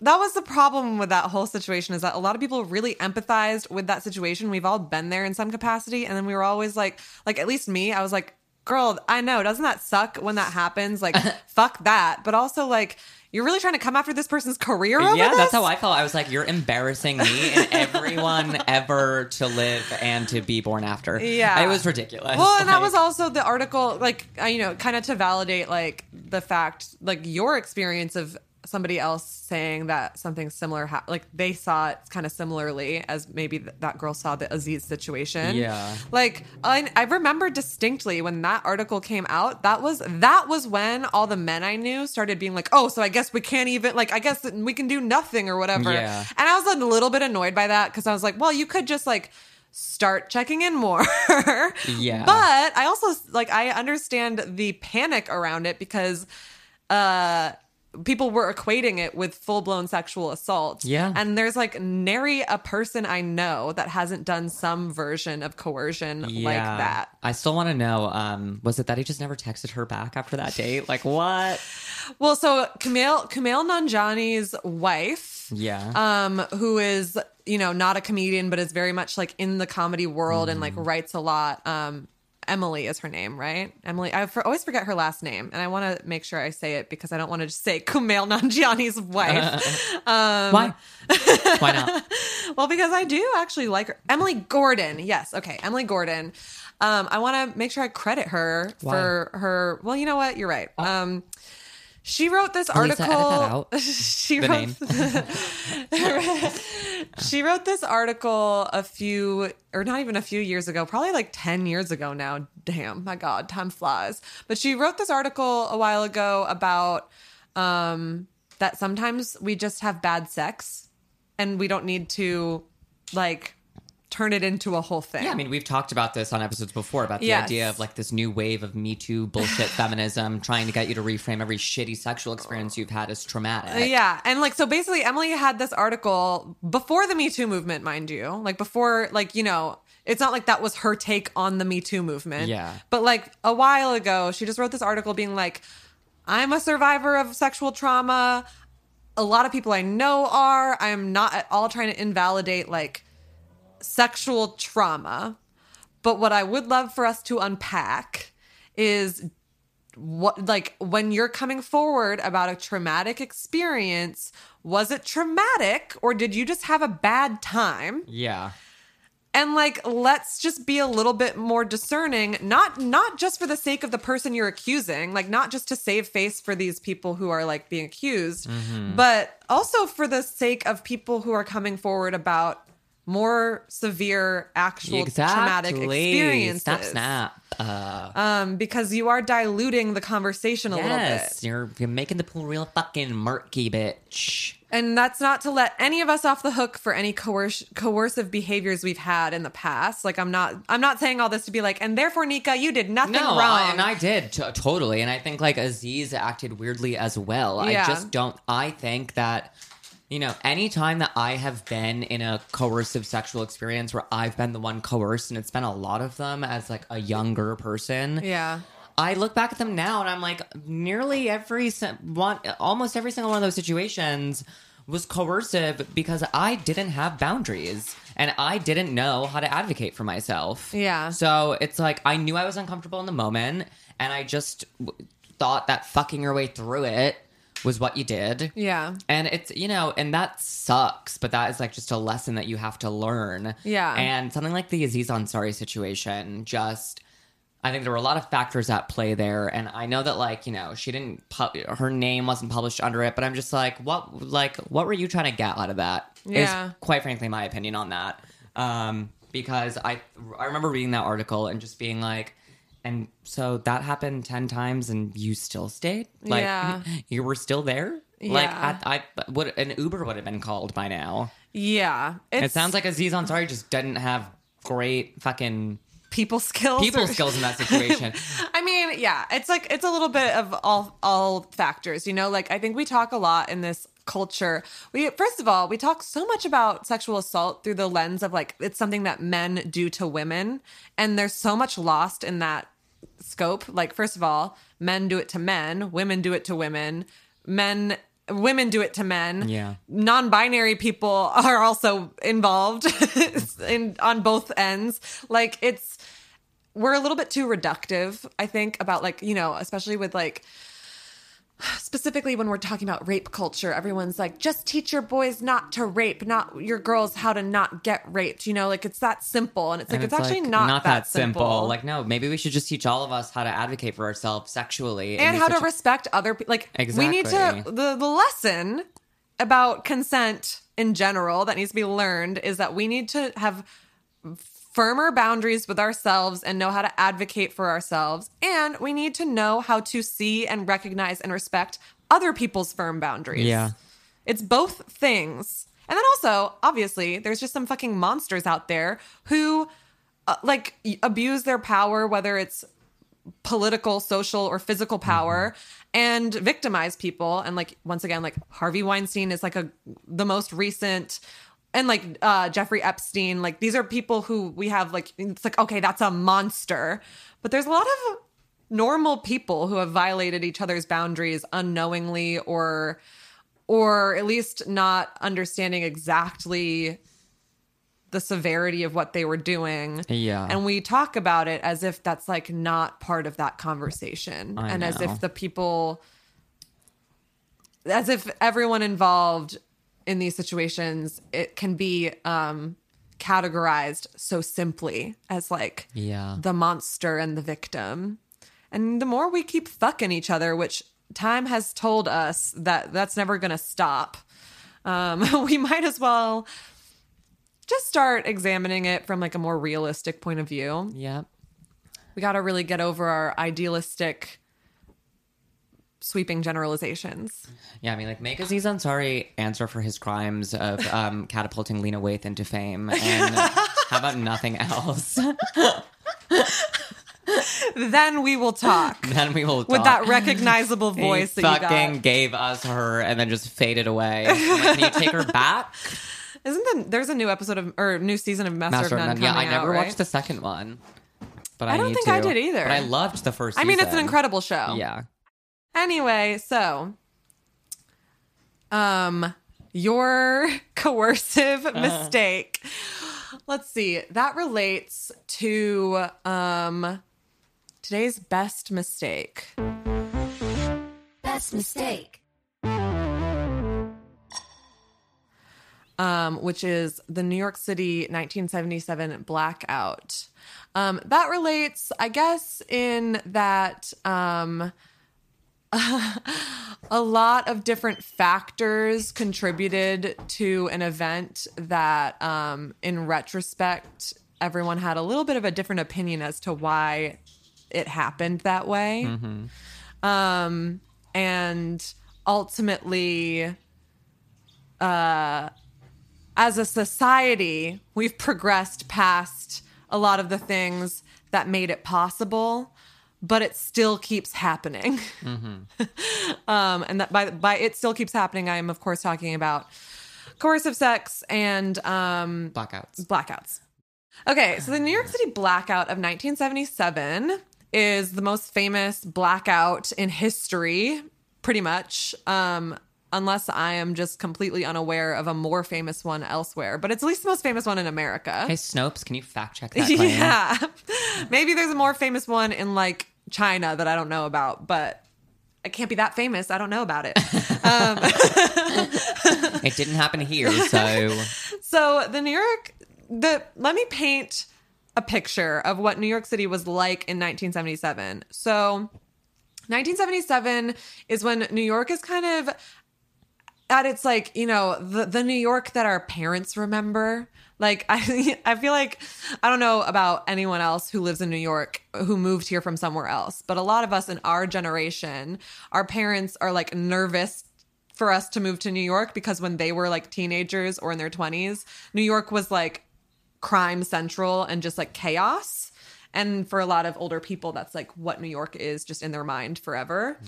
that was the problem with that whole situation is that a lot of people really empathized with that situation we've all been there in some capacity and then we were always like like at least me i was like girl i know doesn't that suck when that happens like fuck that but also like you're really trying to come after this person's career yeah, this? that's how I felt. I was like, you're embarrassing me and everyone ever to live and to be born after. Yeah. It was ridiculous. Well, and that was also the article, like, you know, kind of to validate, like, the fact, like, your experience of somebody else saying that something similar, ha- like they saw it kind of similarly as maybe th- that girl saw the Aziz situation. Yeah. Like I, I remember distinctly when that article came out. That was that was when all the men I knew started being like, "Oh, so I guess we can't even like I guess we can do nothing or whatever." Yeah. And I was a little bit annoyed by that because I was like, "Well, you could just like." start checking in more Yeah. but i also like i understand the panic around it because uh people were equating it with full-blown sexual assault Yeah. and there's like nary a person i know that hasn't done some version of coercion like that I still want to know. Um, was it that he just never texted her back after that date? Like what? well so Kumail Kumail Nanjiani's wife Yeah. um who is you know not a comedian but is very much like in the comedy world and like writes a lot um Emily is her name, right? Emily. I for, always forget her last name, and I want to make sure I say it because I don't want to just say Kumail Nanjiani's wife. Um, Why? Why not? well, because I do actually like her. Emily Gordon. Yes. Okay. Emily Gordon. Um, I want to make sure I credit her for her. Well, you know what? You're right. Um, she wrote this Lisa, article. edit that out. she The wrote. she wrote this article a few, or not even a few years ago, probably like 10 years ago now. Damn, my God, time flies. But she wrote this article a while ago about um, that sometimes we just have bad sex and we don't need to like turn it into a whole thing. Yeah, I mean, we've talked about this on episodes before about the Yes. idea of like this new wave of Me Too bullshit feminism trying to get you to reframe every shitty sexual experience you've had as traumatic. Uh, yeah. And like, so basically, Emily had this article before the Me Too movement, mind you. Like, before, like, you know, it's not like that was her take on the Me Too movement. Yeah. But like a while ago, she just wrote this article being like, I'm a survivor of sexual trauma. A lot of people I know are. I am not at all trying to invalidate like sexual trauma. But what I would love for us to unpack is what like when you're coming forward about a traumatic experience was it traumatic or did you just have a bad time Yeah. and like let's just be a little bit more discerning not not just for the sake of the person you're accusing like not just to save face for these people who are like being accused mm-hmm. but also for the sake of people who are coming forward about more severe actual traumatic experiences Snap, snap. Uh, um because you are diluting the conversation a little bit yes, you're, you're making the pool real fucking murky, bitch. And that's not to let any of us off the hook for any coerc- coercive behaviors we've had in the past. Like I'm not I'm not saying all this to be like and therefore Nika you did nothing No, wrong. I, and I did t- totally, and I think like Aziz acted weirdly as well. Yeah. I just don't. I think that you know, anytime that I have been in a coercive sexual experience where I've been the one coerced, and it's been a lot of them as like a younger person. yeah. I look back at them now and I'm like, nearly every one, almost every single one of those situations was coercive because I didn't have boundaries and I didn't know how to advocate for myself. Yeah. So it's like I knew I was uncomfortable in the moment and I just w- thought that fucking your way through it was what you did. Yeah. And it's, you know, and that sucks, but that is like just a lesson that you have to learn. Yeah. And something like the Aziz Ansari situation just. I think there were a lot of factors at play there, and I know that like you know she didn't pu- her name wasn't published under it, but I'm just like what like what were you trying to get out of that? Is Yeah. quite frankly my opinion on that, um, because I I remember reading that article and just being like, and so that happened ten times, and you still stayed, like Yeah. you were still there, like I, I would an Uber would have been called by now. Yeah. it sounds like Aziz Ansari just didn't have great fucking people skills. people or- skills in that situation. I mean, yeah, it's like it's a little bit of all all factors, you know. Like I think we talk a lot in this culture. We first of all, we talk so much about sexual assault through the lens of like it's something that men do to women, and there's so much lost in that scope. Like first of all, men do it to men, women do it to women, men women do it to men. Yeah. Non-binary people are also involved in on both ends. Like it's we're a little bit too reductive, I think, about like, you know, especially with like specifically when we're talking about rape culture, everyone's like, just teach your boys not to rape, not your girls how to not get raped. You know, like it's that simple. And it's like, And it's, actually not, not that, simple. Like, no, maybe we should just teach all of us how to advocate for ourselves sexually and how to respect other people. Like, exactly. we need to, the, the lesson about consent in general that needs to be learned is that we need to have firmer boundaries with ourselves and know how to advocate for ourselves. And we need to know how to see and recognize and respect other people's firm boundaries. Yeah. It's both things. And then also, obviously, there's just some fucking monsters out there who uh, like abuse their power, whether it's political, social, or physical power and victimize people. And like once again, like Harvey Weinstein is like a the most recent and like uh Jeffrey Epstein, like these are people who we have like it's like, okay, that's a monster. But there's a lot of normal people who have violated each other's boundaries unknowingly or or at least not understanding exactly the severity of what they were doing. Yeah. And we talk about it as if that's like not part of that conversation. I and as if the people as if everyone involved in these situations it can be um categorized so simply as like Yeah. the monster and the victim. And the more we keep fucking each other, which time has told us that that's never going to stop, um, we might as well just start examining it from like a more realistic point of view. Yeah. We got to really get over our idealistic sweeping generalizations. Yeah, I mean, like, make Aziz Ansari answer for his crimes of um, catapulting Lena Waithe into fame. And how about nothing else? Then we will talk then we will talk. with that recognizable He voice that you fucking gave us her and then just faded away. Like, Can you take her back? Isn't the, there's a new episode of or new season of Master, Master of None None. Yeah, I coming never out, right? watched the second one. But I, I don't think I did either. But I loved the first I mean, it's an incredible show. Yeah. Anyway, so um your coercive mistake. Let's see. That relates to um today's best mistake. Best mistake. um, which is the New York City 1977 blackout. Um, that relates, I guess, in that um, a lot of different factors contributed to an event that, um, in retrospect, everyone had a little bit of a different opinion as to why it happened that way. Um, and ultimately, as a society, we've progressed past a lot of the things that made it possible, but it still keeps happening. um, and that by by it still keeps happening, I am of course talking about coercive sex and um, Blackouts. blackouts. Okay, so the New York City blackout of 1977 is the most famous blackout in history, pretty much. Um, unless I am just completely unaware of a more famous one elsewhere, but it's at least the most famous one in America. Hey, Snopes, can you fact check that claim? yeah. Maybe there's a more famous one in like China that I don't know about, but I can't be that famous. I don't know about it. Um, it didn't happen here, so So the New York, the let me paint a picture of what New York City was like in 1977. So 1977 is when New York is kind of at its like you know the the New York that our parents remember. Like I I feel like I don't know about anyone else who lives in New York who moved here from somewhere else, but a lot of us in our generation, our parents are like nervous for us to move to New York because when they were like teenagers or in their 20s, New York was like crime central and just like chaos. And for a lot of older people, that's like what New York is just in their mind forever.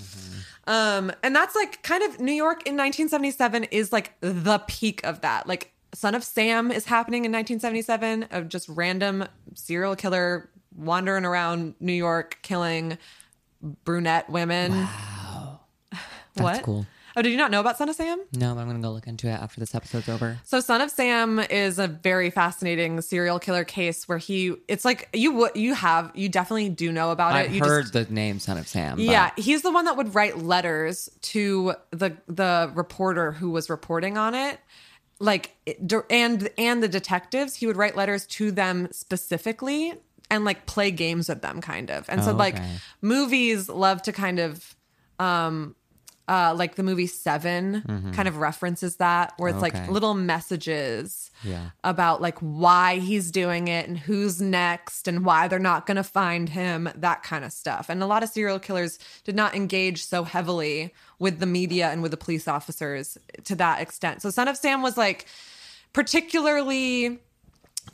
Um, and that's like kind of New York in 1977 is like the peak of that. Like Son of Sam is happening in 1977 of just random serial killer wandering around New York killing brunette women. Wow. that's what? cool. Oh, did you not know about Son of Sam? No, but I'm gonna go look into it after this episode's over. So Son of Sam is a very fascinating serial killer case where he it's like you would you have you definitely do know about it. I've You heard just, the name Son of Sam. but- yeah, he's the one that would write letters to the the reporter who was reporting on it. Like and and the detectives, he would write letters to them specifically and like play games with them kind of. And so Oh, like okay. movies love to kind of um uh like the movie 7 kind of references that where it's Mm-hmm. Okay. like little messages Yeah. about like why he's doing it and who's next and why they're not going to find him, that kind of stuff. And a lot of serial killers did not engage so heavily with the media and with the police officers to that extent. So Son of Sam was like particularly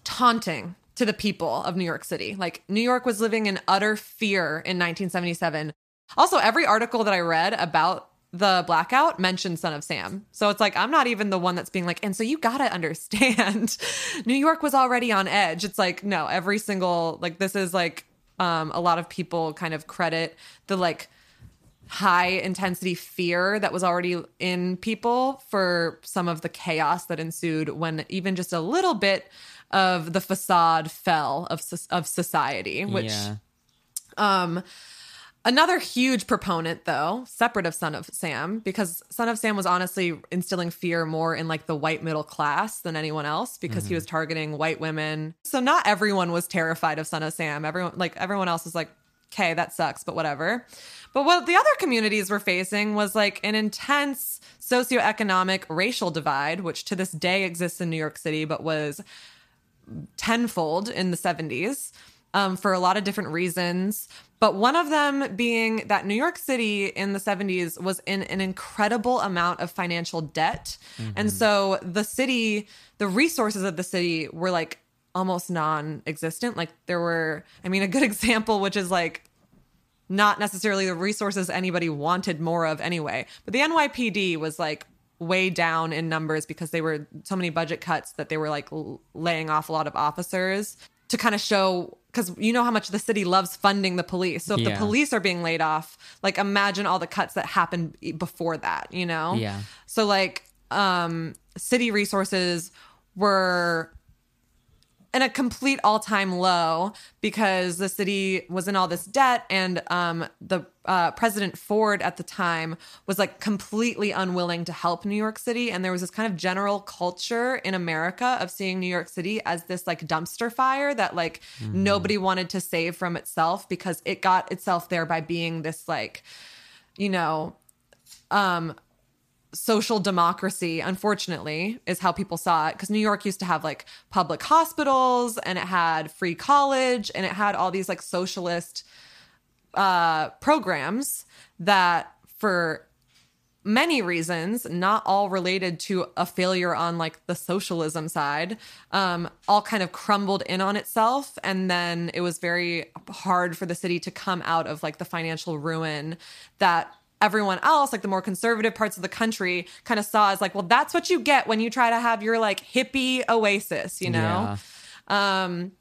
taunting to the people of New York City. Like New York was living in utter fear in 1977. Also, every article that I read about the blackout mentioned Son of Sam. So it's like I'm not even the one that's being like, and so you gotta understand, New York was already on edge. It's like, no, every single like this is like um a lot of people kind of credit the like high intensity fear that was already in people for some of the chaos that ensued when even just a little bit of the facade fell of of society which yeah. um another huge proponent though separate of son of sam because son of sam was honestly instilling fear more in like the white middle class than anyone else because he mm-hmm. was targeting white women. So not everyone was terrified of son of sam. Everyone like everyone else was like okay that sucks but whatever. But what the other communities were facing was like an intense socioeconomic racial divide which to this day exists in new york city but was tenfold in the 70s um, for a lot of different reasons. But one of them being that New York City in the 70s was in an incredible amount of financial debt. And so the city, the resources of the city were like almost non existent. Like there were, I mean, a good example, which is like, not necessarily the resources anybody wanted more of anyway. But the NYPD was like way down in numbers because they were so many budget cuts that they were like laying off a lot of officers to kind of show because you know how much the city loves funding the police. So if the police are being laid off, like imagine all the cuts that happened before that, you know? Yeah. So like um city resources were in a complete all-time low because the city was in all this debt and um, the uh, president ford at the time was like completely unwilling to help new york city. And there was this kind of general culture in america of seeing new york city as this like dumpster fire that like nobody wanted to save from itself because it got itself there by being this like you know um social democracy unfortunately is how people saw it. Because new york used to have like public hospitals and it had free college and it had all these like socialist uh programs that for many reasons not all related to a failure on like the socialism side um all kind of crumbled in on itself. And then it was very hard for the city to come out of like the financial ruin that everyone else like the more conservative parts of the country kind of saw as like well that's what you get when you try to have your like hippie oasis you know Yeah. um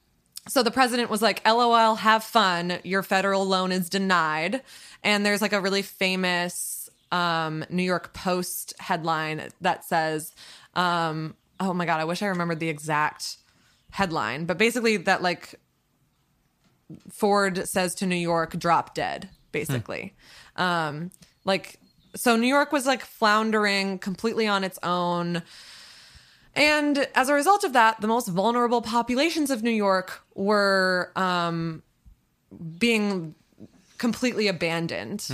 so the president was like, LOL, have fun. Your federal loan is denied. And there's like a really famous um, New York Post headline that says, um, oh my God, I wish I remembered the exact headline, but basically that like Ford says to New York, drop dead, basically. Um, like, so New York was like floundering completely on its own. And as a result of that, the most vulnerable populations of New York were um, being completely abandoned.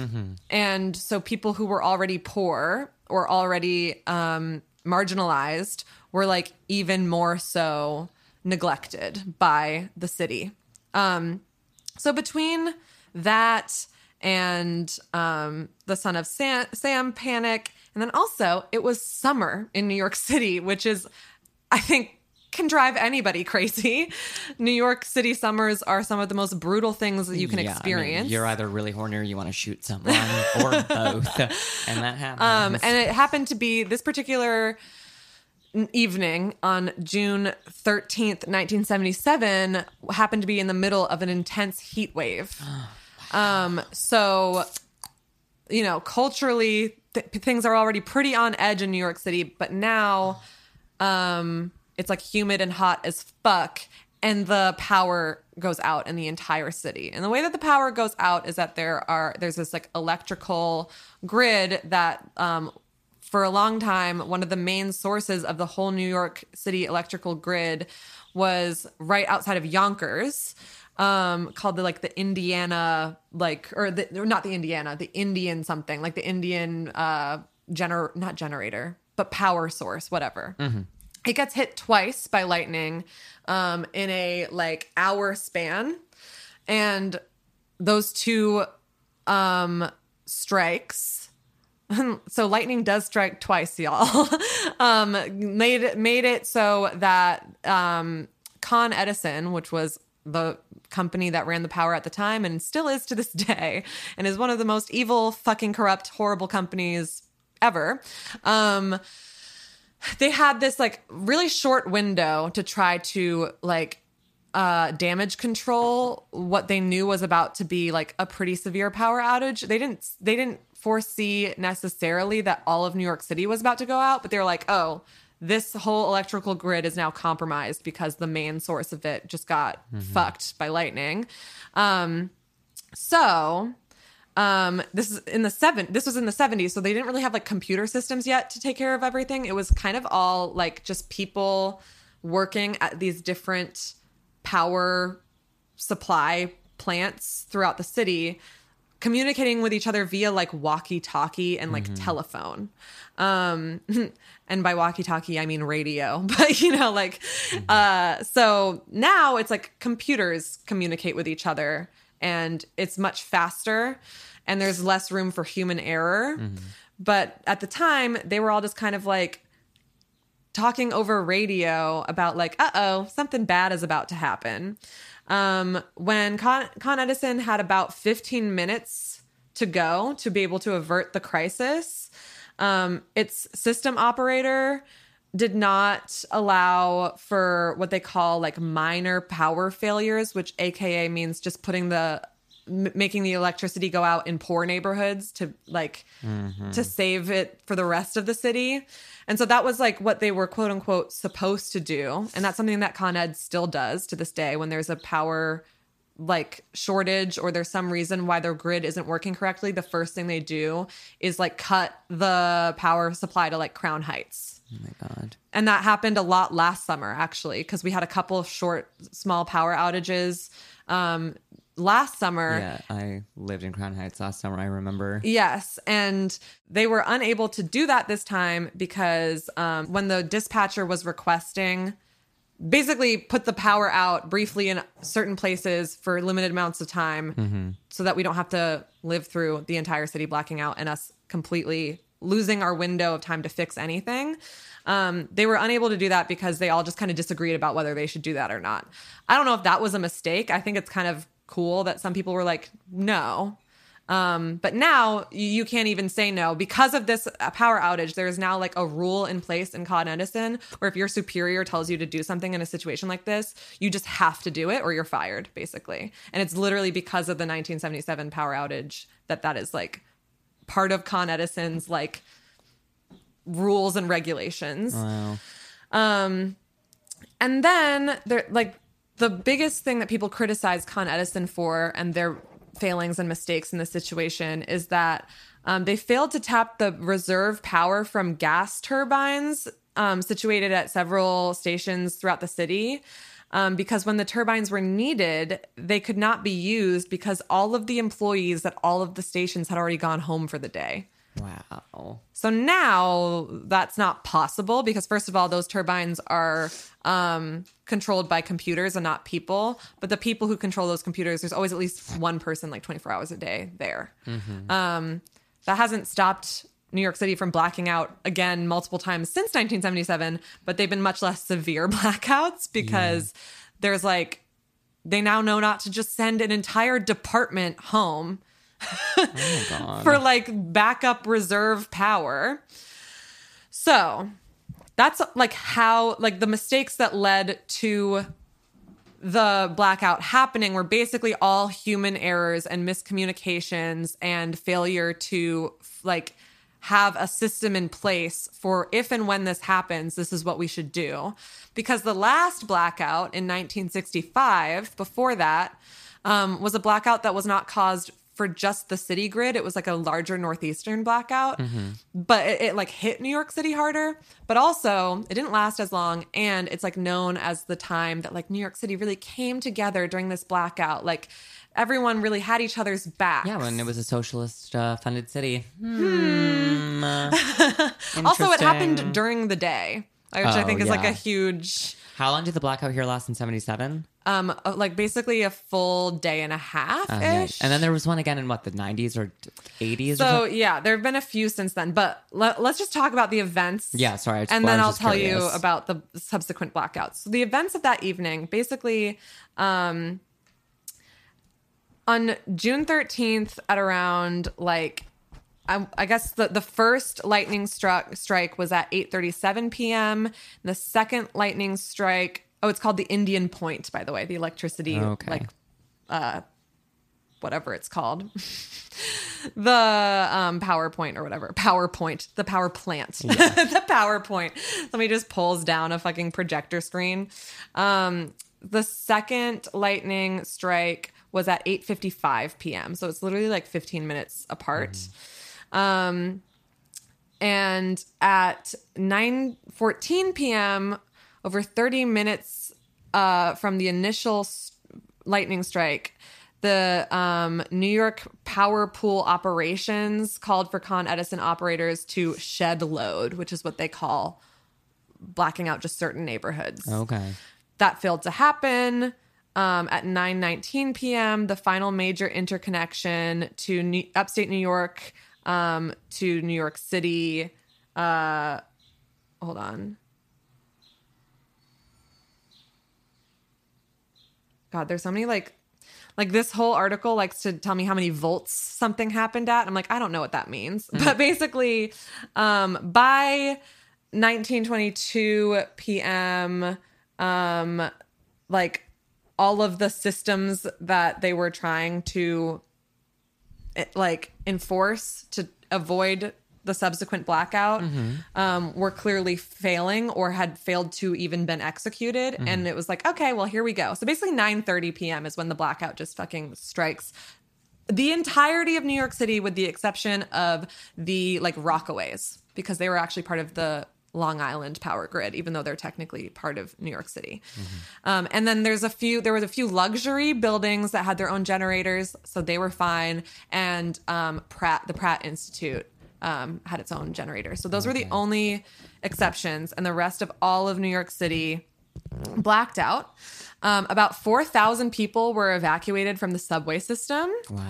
And so people who were already poor or already um, marginalized were like even more so neglected by the city. Um, so between that and um, the Son of Sam, Sam panic, and then also it was summer in New York City, which is, I think, can drive anybody crazy. New York City summers are some of the most brutal things that you can Yeah, I mean, experience. you're either really horny or you want to shoot someone or both. And that happens. Um, and it happened to be this particular evening on June 13th, 1977, happened to be in the middle of an intense heat wave. Um, so you know, culturally th- things are already pretty on edge in New York City, but now um it's like humid and hot as fuck and the power goes out in the entire city. And the way that the power goes out is that there are there's this like electrical grid that um for a long time one of the main sources of the whole New York City electrical grid was right outside of Yonkers um called the like the Indiana like or the or not the Indiana the Indian something like the Indian uh gener not generator but power source whatever. It gets hit twice by lightning um, in a like hour span. And those two um, strikes so lightning does strike twice y'all. Um, made made it so that um, con edison which was the company that ran the power at the time and still is to this day and is one of the most evil fucking corrupt horrible companies ever. Um, they had this like really short window to try to like uh damage control what they knew was about to be like a pretty severe power outage. They didn't they didn't foresee necessarily that all of new york city was about to go out but they were like oh this whole electrical grid is now compromised because the main source of it just got fucked by lightning. Um so um this is in the seven this was in the 70s so they didn't really have like computer systems yet to take care of everything. It was kind of all like just people working at these different power supply plants throughout the city communicating with each other via like walkie talkie and like telephone. Um and by walkie talkie i mean radio but you know like uh so now it's like computers communicate with each other and it's much faster and there's less room for human error. But at the time they were all just kind of like talking over radio about like uh-oh something bad is about to happen um, when Con, Con Edison had about 15 minutes to go to be able to avert the crisis, um, its system operator did not allow for what they call like minor power failures, which AKA means just putting the m- making the electricity go out in poor neighborhoods to like to save it for the rest of the city. And so that was like what they were quote unquote supposed to do. And that's something that Con Ed still does to this day when there's a power like shortage or there's some reason why their grid isn't working correctly. The first thing they do is like cut the power supply to like Crown Heights. Oh my god. And that happened a lot last summer, actually, because we had a couple of short, small power outages um, last summer. Yeah, I lived in Crown Heights last summer. I remember. Yes. And they were unable to do that this time because um, when the dispatcher was requesting, basically put the power out briefly in certain places for limited amounts of time so that we don't have to live through the entire city blacking out and us completely losing our window of time to fix anything. Um, they were unable to do that because they all just kind of disagreed about whether they should do that or not. I don't know if that was a mistake. I think it's kind of cool that some people were like, no. Um, but now you, can't even say no because of this uh, power outage. There is now like a rule in place in Con Edison where if your superior tells you to do something in a situation like this, you just have to do it or you're fired, basically. And it's literally because of the 1977 power outage that that is like part of Con Edison's like rules and regulations. Wow. Um, and then there, like the biggest thing that people criticize Con Edison for and their failings and mistakes in this situation is that um, they failed to tap the reserve power from gas turbines um, situated at several stations throughout the city. Um, because when the turbines were needed, they could not be used because all of the employees at all of the stations had already gone home for the day. Wow. So now that's not possible because first of all, those turbines are um, controlled by computers and not people. But the people who control those computers, there's always at least one person like 24 hours a day there. Um, that hasn't stopped New York City from blacking out again multiple times since 1977, but they've been much less severe blackouts because there's like they now know not to just send an entire department home for like backup reserve power. So that's like how like the mistakes that led to the blackout happening were basically all human errors and miscommunications and failure to like have a system in place for if and when this happens, this is what we should do. Because the last blackout in 1965, before that, um, was a blackout that was not caused for just the city grid. It was like a larger northeastern blackout, but it, it like hit New York City harder. But also, it didn't last as long, and it's like known as the time that like New York City really came together during this blackout. Like everyone really had each other's back. Yeah, when it was a socialist uh, funded city. Hmm. Also, it happened during the day, which I Oh, think is like a huge, How long did the blackout here last in 77? um, uh, like basically a full day and a half Uh, yeah. ish. And then there was one again in what, the 90s or 80s? So something? yeah, there have been a few since then, but let, us just talk about the events. Yeah, sorry, just- and then I'll tell you about the subsequent blackouts. So the events of that evening, basically, um, on June thirteenth at around like. I, I guess the, the first lightning struck strike was at 8:37 p.m. The second lightning strike, oh, it's called the Indian Point, by the way, the electricity Okay. like uh, whatever it's called. The um powerpoint or whatever. Powerpoint the power plant. The powerpoint somebody just pulls down a fucking projector screen. Um the second lightning strike was at 8:55 p.m. so it's literally like 15 minutes apart um and at 9:14 p.m. over 30 minutes uh from the initial lightning strike the um, New York Power Pool operations called for Con Edison operators to shed load, which is what they call blacking out just certain neighborhoods. Okay. That failed to happen. Um, at 9:19 p.m., the final major interconnection to New- upstate New York um, to New York City. Uh, hold on. God, there's so many like like this whole article likes to tell me how many volts something happened at. I'm like, I don't know what that means. But basically, um, by 1922 p.m., um, like all of the systems that they were trying to like enforce to avoid the subsequent blackout um, were clearly failing or had failed to even been executed. And it was like okay well here we go. So basically 9.30 p.m is when the blackout just fucking strikes. The entirety of new york city with the exception of the like rockaways because they were actually part of the long island power grid even though they're technically part of new york city. Um, and then there's a few there was a few luxury buildings that had their own generators so they were fine. And um, pratt the pratt institute um, had its own generator. So those were the only exceptions. And the rest of all of new york city blacked out. Um, about 4000 people were evacuated from the subway system. Wow.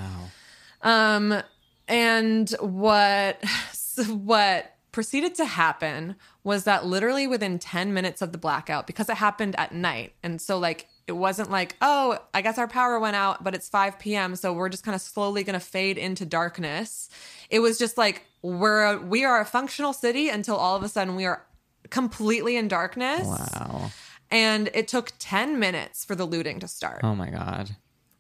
um, and what what proceeded to happen was that literally within 10 minutes of the blackout, because it happened at night, and so like it wasn't like, oh, I guess our power went out, but it's 5 p.m., so we're just kind of slowly gonna fade into darkness. It was just like we're a, we are a functional city until all of a sudden we are completely in darkness. Wow. And it took 10 minutes for the looting to start. Oh my God.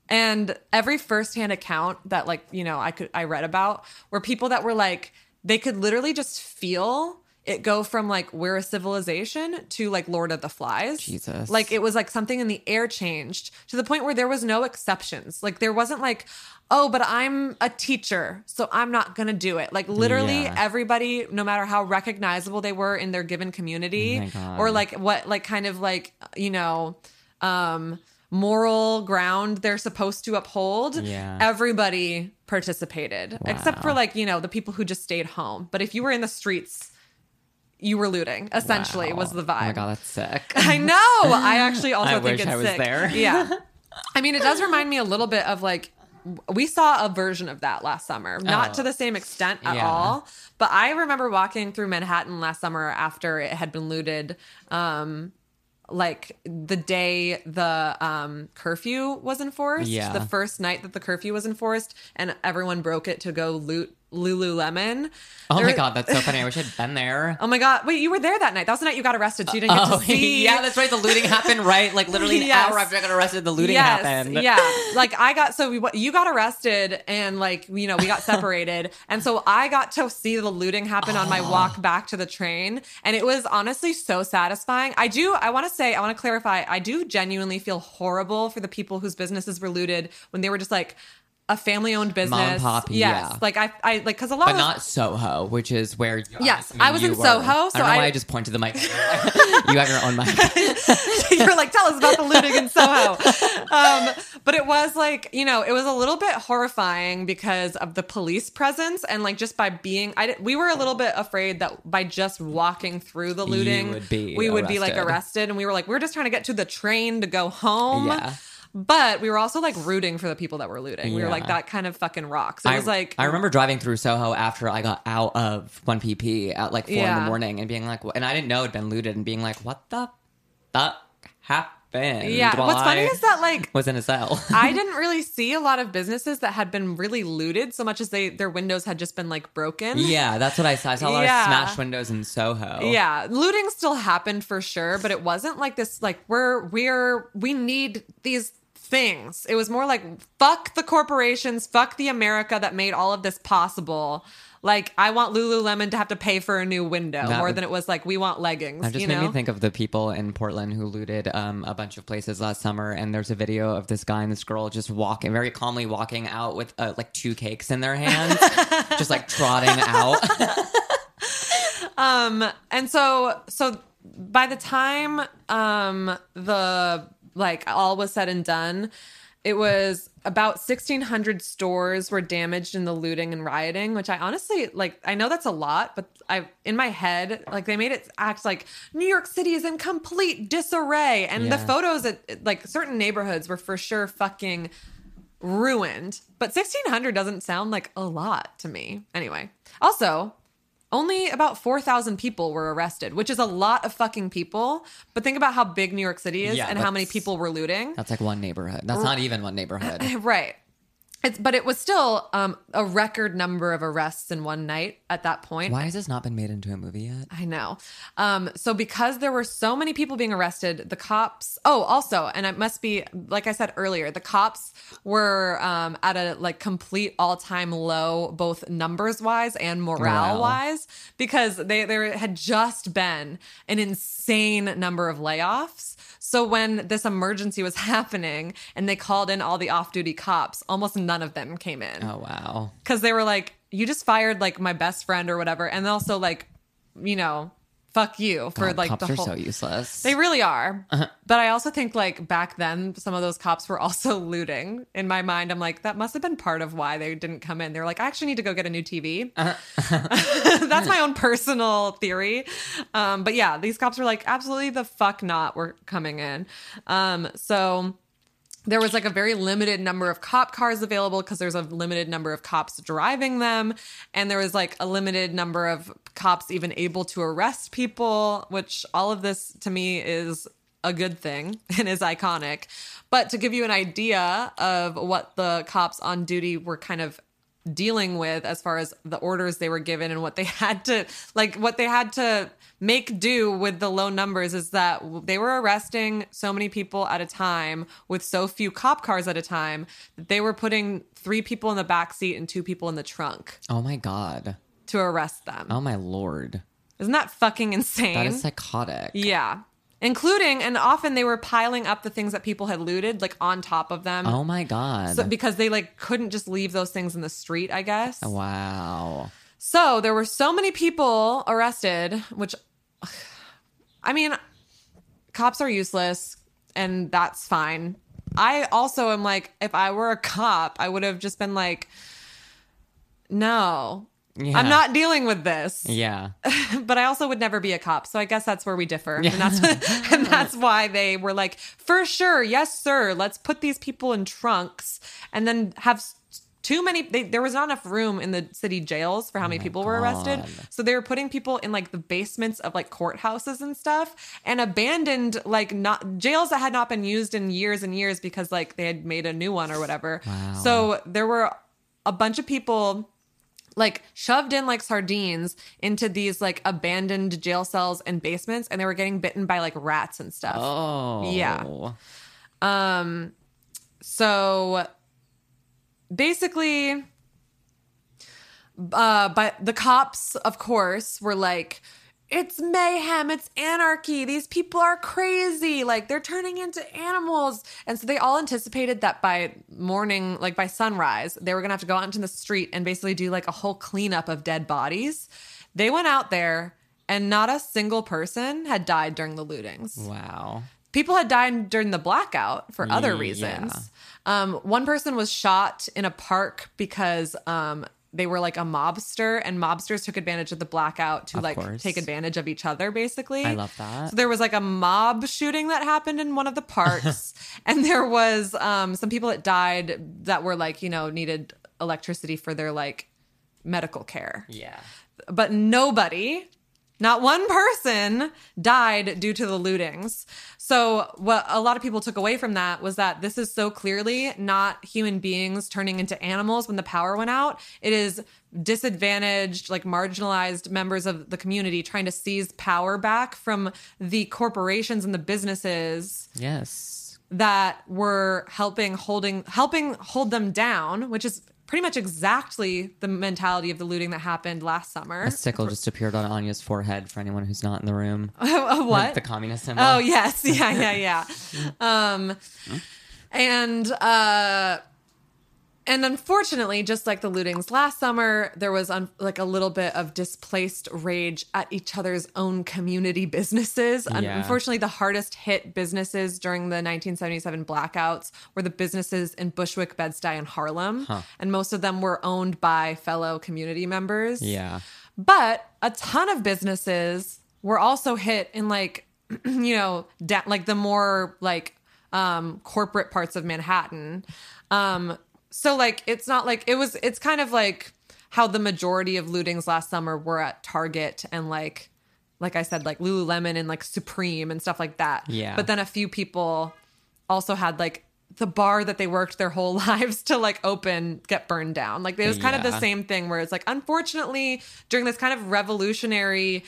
And every firsthand account that like, you know, I could I read about were people that were like they could literally just feel it go from like we're a civilization to like Lord of the Flies. Jesus. Like it was like something in the air changed to the point where there was no exceptions. Like there wasn't like, oh, but I'm a teacher, so I'm not gonna do it. Like literally Yeah. everybody, no matter how recognizable they were in their given community, Oh or like what like kind of like, you know, um moral ground they're supposed to uphold Yeah. everybody participated except for like you know the people who just stayed home but if you were in the streets you were looting essentially Wow. was the vibe. Oh my God, that's sick. i know i actually also I think it's I was sick there. yeah i mean it does remind me a little bit of like we saw a version of that last summer not Oh. to the same extent at Yeah. all but i remember walking through manhattan last summer after it had been looted um like the day the um curfew was enforced Yeah. the first night that the curfew was enforced and everyone broke it to go loot Lululemon. Oh There- my god, that's so funny. I wish I'd been there. Oh my god! Wait, you were there that night. That was the night you got arrested. So you didn't get Oh, to see. yeah, that's right. The looting happened right, like literally an Yes. hour after I got arrested. The looting yes, happened. Yeah, like I got so we, you got arrested and like you know we got separated, and so I got to see the looting happen on my oh. walk back to the train, and it was honestly so satisfying. I do. I want to say. I want to clarify. I do genuinely feel horrible for the people whose businesses were looted when they were just like a family-owned business. pop, yes. yeah. Like I, I like because a lot But of not Soho, which is where. Yes, mean, I was in were. Soho, so I don't know I- why I just pointed the mic. you have your own mic. you're like, tell us about the looting in Soho. Um, but it was like, you know, it was a little bit horrifying because of the police presence and like just by being, I we were a little bit afraid that by just walking through the looting, would we would be like arrested. arrested, and we were like, we're just trying to get to the train to go home. Yeah. But we were also like rooting for the people that were looting. We were Yeah. like, that kind of fucking rocks. It was like, I remember driving through Soho after I got out of 1PP at like four in Yeah. the morning and being like, and I didn't know it'd been looted and being like, what the fuck happened? yeah. while What's funny I is that like was in a cell. I didn't really see a lot of businesses that had been really looted so much as they their windows had just been like broken. yeah, that's what I saw. I saw a lot Yeah. of smashed windows in Soho. Yeah, looting still happened for sure, but it wasn't like this like we're we're we need these things. It was more like fuck the corporations, fuck the America that made all of this possible. Like I want Lululemon to have to pay for a new window That more would- than it was like we want leggings. That just you made me think of the people in Portland who looted um, a bunch of places last summer, and there's a video of this guy and this girl just walking, very calmly walking out with uh, like two cakes in their hands, just like trotting out. Um, and so so by the time um the like all was said and done, it was about 1600 stores were damaged in the looting and rioting, which I honestly like I know that's a lot, but I in my head like they made it act like New York City is in complete disarray and the photos at like certain neighborhoods were for sure fucking ruined. But 1600 doesn't sound like a lot to me. Anyway, also, only about 4,000 people were arrested, which is a lot of fucking people. But think about how big New York City is Yeah, and how many people were looting. That's like one neighborhood. That's not even one neighborhood. Right. It's, but it was still um, a record number of arrests in one night at that point. Why has this not been made into a movie yet? I know. Um, so because there were so many people being arrested, the cops. Oh, also, and it must be like I said earlier, the cops were um, at a like complete all time low, both numbers wise and morale wise, because they there had just been an insane number of layoffs. So when this emergency was happening and they called in all the off duty cops, almost none of them came in Oh wow. because they were like, "You just fired like my best friend or whatever," and also like, you know, fuck you for God, like cops the are whole. so useless. they really are. Uh-huh. But I also think like back then, some of those cops were also looting. In my mind, I'm like, that must have been part of why they didn't come in. They're like, I actually need to go get a new TV. Uh-huh. That's my own personal theory. Um, but yeah, these cops were like, absolutely the fuck not. We're coming in. Um, so there was like a very limited number of cop cars available because there's a limited number of cops driving them. And there was like a limited number of cops even able to arrest people which all of this to me is a good thing and is iconic. But to give you an idea of what the cops on duty were kind of dealing with as far as the orders they were given and what they had to like what they had to make do with the low numbers is that they were arresting so many people at a time with so few cop cars at a time that they were putting three people in the back seat and two people in the trunk oh my god. to arrest them. Oh my lord. Isn't that fucking insane? That is psychotic. yeah. Including and often they were piling up the things that people had looted like on top of them. Oh my god. So- because they like couldn't just leave those things in the street, I guess. wow. So there were so many people arrested, which I mean, cops are useless and that's fine. I also am like, if I were a cop, I would have just been like, no, Yeah. I'm not dealing with this. Yeah. But I also would never be a cop. So I guess that's where we differ. And that's and that's why they were like, for sure, yes, sir. Let's put these people in trunks and then have too many they, there was not enough room in the city jails for how oh many people were arrested. So they were putting people in like the basements of like courthouses and stuff and abandoned like not jails that had not been used in years and years because like they had made a new one or whatever. Wow. So there were a bunch of people like shoved in like sardines into these like abandoned jail cells and basements and they were getting bitten by like rats and stuff. Oh. Yeah. Um so basically uh but the cops of course were like it's mayhem it's anarchy these people are crazy like they're turning into animals and so they all anticipated that by morning like by sunrise they were gonna have to go out into the street and basically do like a whole cleanup of dead bodies they went out there and not a single person had died during the lootings Wow. people had died during the blackout for other Yeah. reasons. Um, one person was shot in a park because um, they were like a mobster, and mobsters took advantage of the blackout to Of like course. take advantage of each other, basically. I love that. So there was like a mob shooting that happened in one of the parks, and there was um, some people that died that were like you know needed electricity for their like medical care Yeah. but nobody not one person died due to the lootings. So, what a lot of people took away from that was that this is so clearly not human beings turning into animals when the power went out. It is disadvantaged, like marginalized members of the community trying to seize power back from the corporations and the businesses Yes. that were helping holding helping hold them down, which is pretty much exactly the mentality of the looting that happened last summer. A sickle just appeared on Anya's forehead for anyone who's not in the room. What? The communist symbol. Oh yes, yeah, yeah, yeah. Um, and uh, and unfortunately, just like the lootings last summer, there was un- like a little bit of displaced rage at each other's own community businesses. Yeah. Unfortunately, the hardest hit businesses during the 1977 blackouts were the businesses in Bushwick, Bed-Stuy, and Harlem, and most of them were owned by fellow community members. Yeah. But a ton of businesses were also hit in like, you know, da- like the more like um corporate parts of Manhattan. Um so like it's not like it was it's kind of like how the majority of lootings last summer were at Target and like like I said like Lululemon and like Supreme and stuff like that. Yeah. But then a few people also had like the bar that they worked their whole lives to like open get burned down. Like it was kind of the same thing where it's like unfortunately during this kind of revolutionary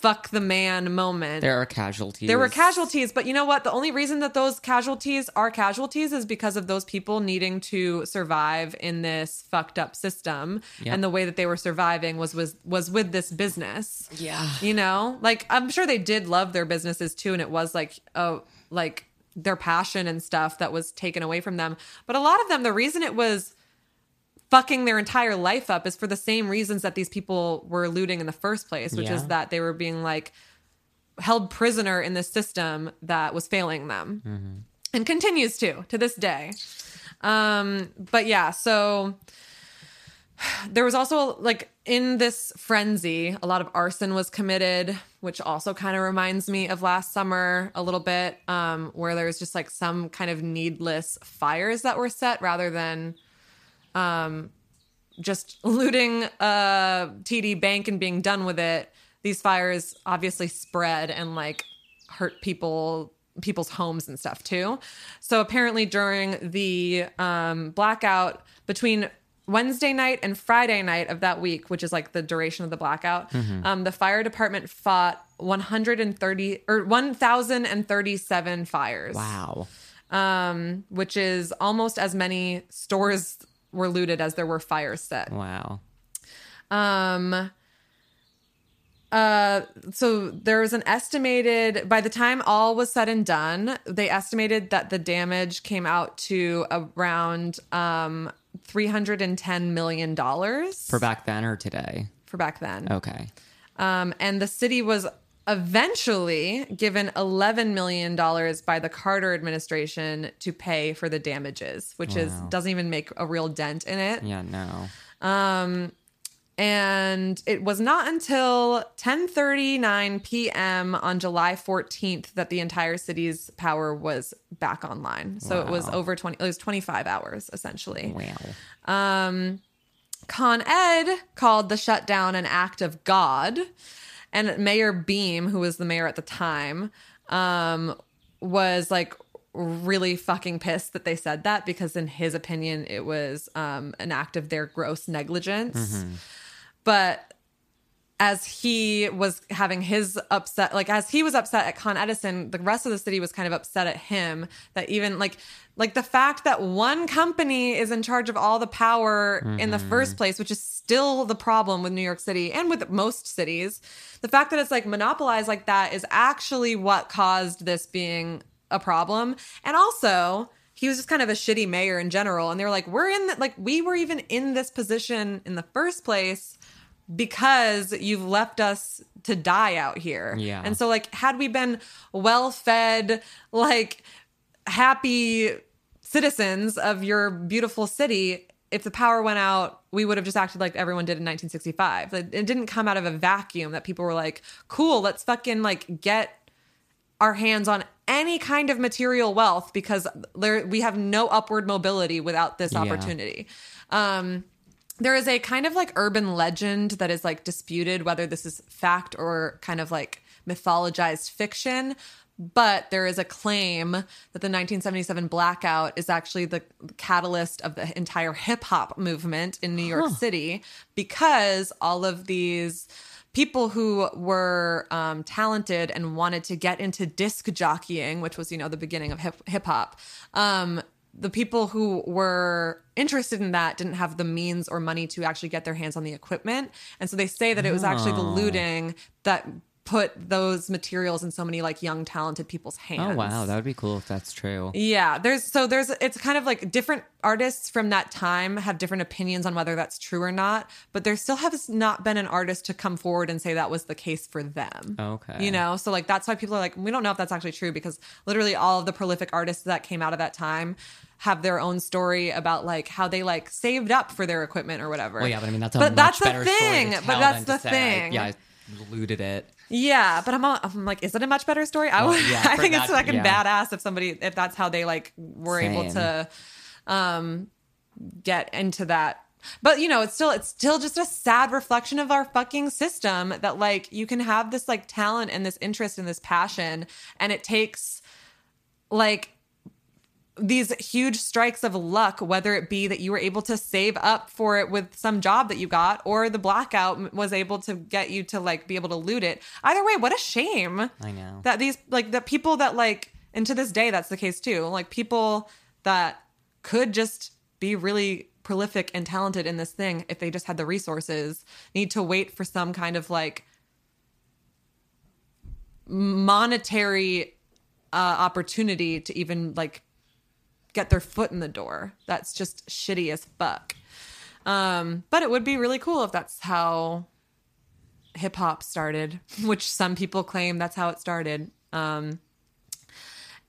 fuck the man moment There are casualties. there were casualties, but you know what? The only reason that those casualties are casualties is because of those people needing to survive in this fucked up system. Yep. And the way that they were surviving was was was with this business. Yeah. You know? Like I'm sure they did love their businesses too and it was like oh like their passion and stuff that was taken away from them. But a lot of them the reason it was fucking their entire life up is for the same reasons that these people were looting in the first place, which is that they were being like held prisoner in this system that was failing them. And continues to to this day. Um, but yeah, so there was also like in this frenzy, a lot of arson was committed, which also kind of reminds me of last summer a little bit, um, where there was just like some kind of needless fires that were set rather than um, just looting a TD bank and being done with it. These fires obviously spread and like hurt people people's homes and stuff too. So apparently during the um, blackout between Wednesday night and Friday night of that week, which is like the duration of the blackout, um, the fire department fought 130 or 1,037 fires Wow. um, which is almost as many stores were looted as there were fires set. Wow. Um, uh, so there was an estimated by the time all was said and done, they estimated that the damage came out to around um 310 million dollars For back then or today? for back then. Okay. Um, and the city was eventually given $11 million by the Carter administration to pay for the damages, which is doesn't even make a real dent in it. Yeah, no. Um, and it was not until 10:39 p.m. on July 14th that the entire city's power was back online. So it was over 20 it was 25 hours essentially. Wow. Um, Con Ed called the shutdown an act of God. And Mayor Beame, who was the mayor at the time, um, was like really fucking pissed that they said that because, in his opinion, it was um, an act of their gross negligence. but as he was having his upset, like as he was upset at Con Edison, the rest of the city was kind of upset at him that even like like the fact that one company is in charge of all the power in the first mm-hmm. place, which is still the problem with New York City and with most cities. The fact that it's like monopolized like that is actually what caused this being a problem. And also, he was just kind of a shitty mayor in general. And they were like, we're in, the, like, we were even in this position in the first place because you've left us to die out here. Yeah. And so, like, had we been well fed, like, happy citizens of your beautiful city, if the power went out, we would have just acted like everyone did in 1965. It didn't come out of a vacuum that people were like, cool, let's fucking like get our hands on any kind of material wealth because there we have no upward mobility without this Yeah. opportunity. Um there is a kind of like urban legend that is like disputed whether this is fact or kind of like mythologized fiction. But there is a claim that the 1977 blackout is actually the catalyst of the entire hip hop movement in New York City because all of these people who were um, talented and wanted to get into disc jockeying, which was, you know, the beginning of hip hop, um, the people who were interested in that didn't have the means or money to actually get their hands on the equipment. And so they say that it was actually the looting that put those materials in so many like young talented people's hands. Oh wow, that would be cool if that's true. Yeah, there's so there's it's kind of like different artists from that time have different opinions on whether that's true or not, but there still has not been an artist to come forward and say that was the case for them. Okay. You know, so like that's why people are like we don't know if that's actually true because literally all of the prolific artists that came out of that time have their own story about like how they like saved up for their equipment or whatever. Well, yeah, but I mean that's a But much that's the thing, but that's the to say, thing. Yeah, I looted it. Yeah, but I'm, I'm like, is it a much better story? I, Well, yeah, I think it's that- fucking yeah. badass if somebody, if that's how they like were able to um, get into that. But you know, it's still, it's still just a sad reflection of our fucking system that like you can have this like talent and this interest and this passion, and it takes like these huge strikes of luck, whether it be that you were able to save up for it with some job that you got, or the blackout was able to get you to like be able to loot it. Either way, what a shame. I know. that these like the people that like, and to this day, that's the case too. Like people that could just be really prolific and talented in this thing if they just had the resources need to wait for some kind of like monetary uh, opportunity to even like get their foot in the door. That's just shitty as fuck. Um, but it would be really cool if that's how hip hop started, which some people claim that's how it started. Um,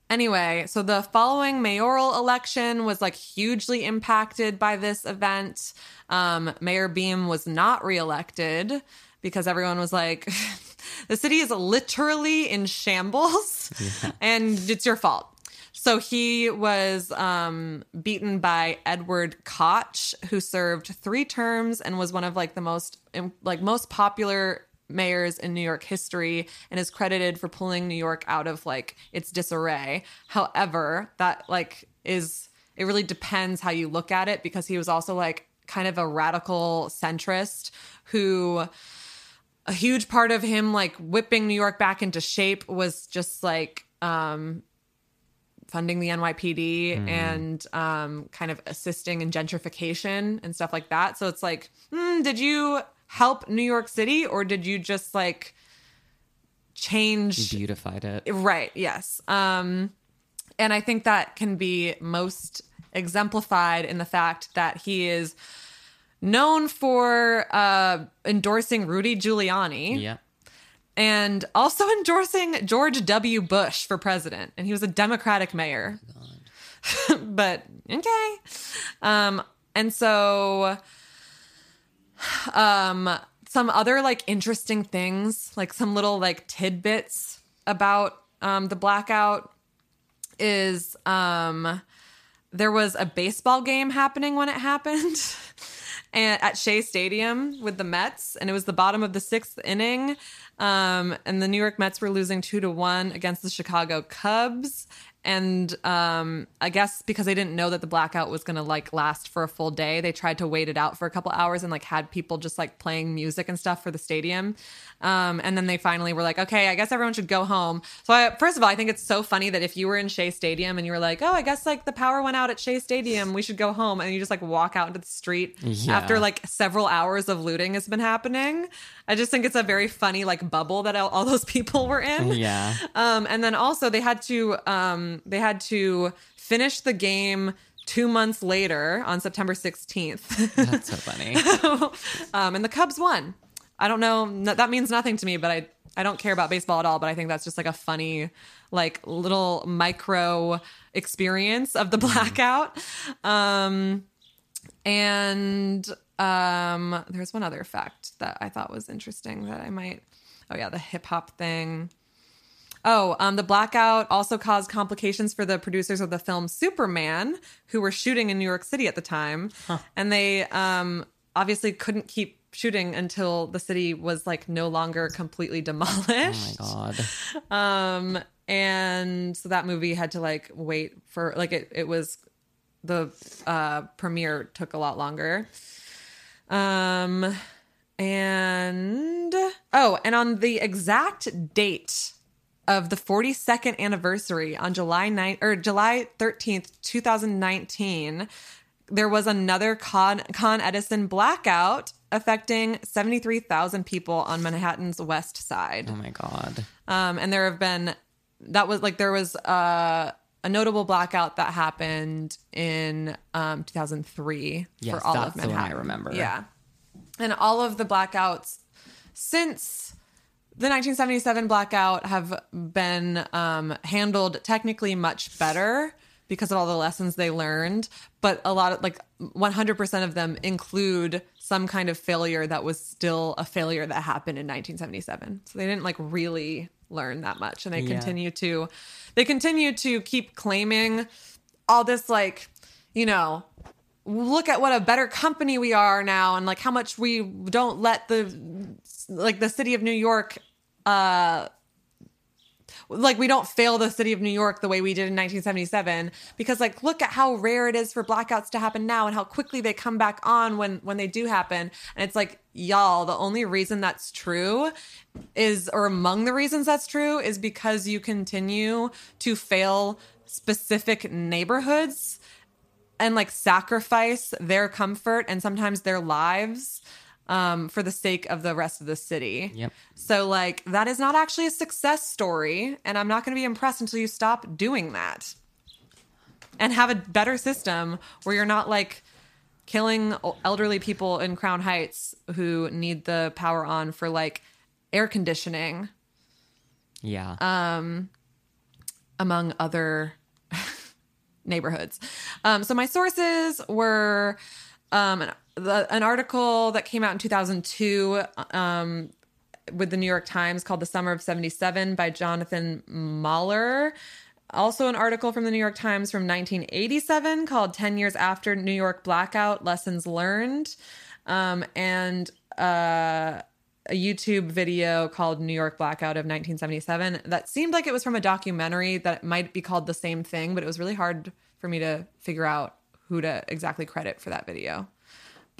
anyway, so the following mayoral election was like hugely impacted by this event. Um, Mayor Beame was not reelected because everyone was like, the city is literally in shambles and it's your fault. So he was um, beaten by Edward Koch, who served three terms and was one of like the most like most popular mayors in New York history, and is credited for pulling New York out of like its disarray. However, that like is it really depends how you look at it because he was also like kind of a radical centrist who a huge part of him like whipping New York back into shape was just like um funding the NYPD and um kind of assisting in gentrification and stuff like that. So it's like, hmm, did you help New York City or did you just like change Beautified it. Right, yes. Um and I think that can be most exemplified in the fact that he is known for uh endorsing Rudy Giuliani Yeah. And also endorsing George W. Bush for president. And he was a Democratic mayor. but okay. Um, and so um some other like interesting things, like some little like tidbits about um the blackout is um there was a baseball game happening when it happened and at Shea Stadium with the Mets, and it was the bottom of the sixth inning. Um, and the New York Mets were losing two to one against the Chicago Cubs. And um, I guess because they didn't know that the blackout was gonna like last for a full day, they tried to wait it out for a couple hours and like had people just like playing music and stuff for the stadium. Um, and then they finally were like, okay, I guess everyone should go home. So I, first of all, I think it's so funny that if you were in Shea Stadium and you were like, oh, I guess like the power went out at Shea Stadium, we should go home, and you just like walk out into the street Yeah. after like several hours of looting has been happening. I just think it's a very funny like bubble that all, all those people were in. Yeah. Um, and then also they had to um, they had to finish the game two months later on September 16th. That's so funny. um, and the Cubs won. I don't know. no- that means nothing to me, but I I don't care about baseball at all. But I think that's just like a funny, like little micro experience of the blackout. Um, and um, there's one other fact that I thought was interesting that I might. Oh yeah, the hip hop thing. Oh, um, the blackout also caused complications for the producers of the film Superman, who were shooting in New York City at the time, and they um, obviously couldn't keep shooting until the city was like no longer completely demolished. Oh my god. Um, and so that movie had to like wait for like it. It was the uh, premiere took a lot longer. Um, and oh, and on the exact date of the 42nd anniversary on July 9th or July 13th, 2019, there was another Con, Con Edison blackout affecting 73,000 people on Manhattan's west side. Oh my god. Um, and there have been that was like there was uh, a notable blackout that happened in um, 2003 Yes, for all that's of the one I remember. Yeah, and all of the blackouts since the 1977 blackout have been um, handled technically much better because of all the lessons they learned. But a lot of like 100% of them include some kind of failure that was still a failure that happened in 1977. So they didn't like really learn that much, and they Yeah. continue to they continue to keep claiming all this like you know look at what a better company we are now and like how much we don't let the like the city of New York uh like we don't fail the city of New York the way we did in 1977 because like look at how rare it is for blackouts to happen now and how quickly they come back on when when they do happen. And it's like y'all the only reason that's true is or among the reasons that's true is because you continue to fail specific neighborhoods and like sacrifice their comfort and sometimes their lives um, for the sake of the rest of the city. Yep. So like that is not actually a success story, and I'm not going to be impressed until you stop doing that and have a better system where you're not like killing elderly people in Crown Heights who need the power on for like air conditioning Yeah. Uh, among other neighborhoods. Um, so my sources were um, an, the, an article that came out in 2002 um, with the New York Times called "The Summer of '77" by Jonathan Mahler. Also, an article from the New York Times from 1987 called 10 Years After New York Blackout Lessons Learned. Um, and uh, a YouTube video called New York Blackout of 1977 that seemed like it was from a documentary that might be called the same thing, but it was really hard for me to figure out who to exactly credit for that video.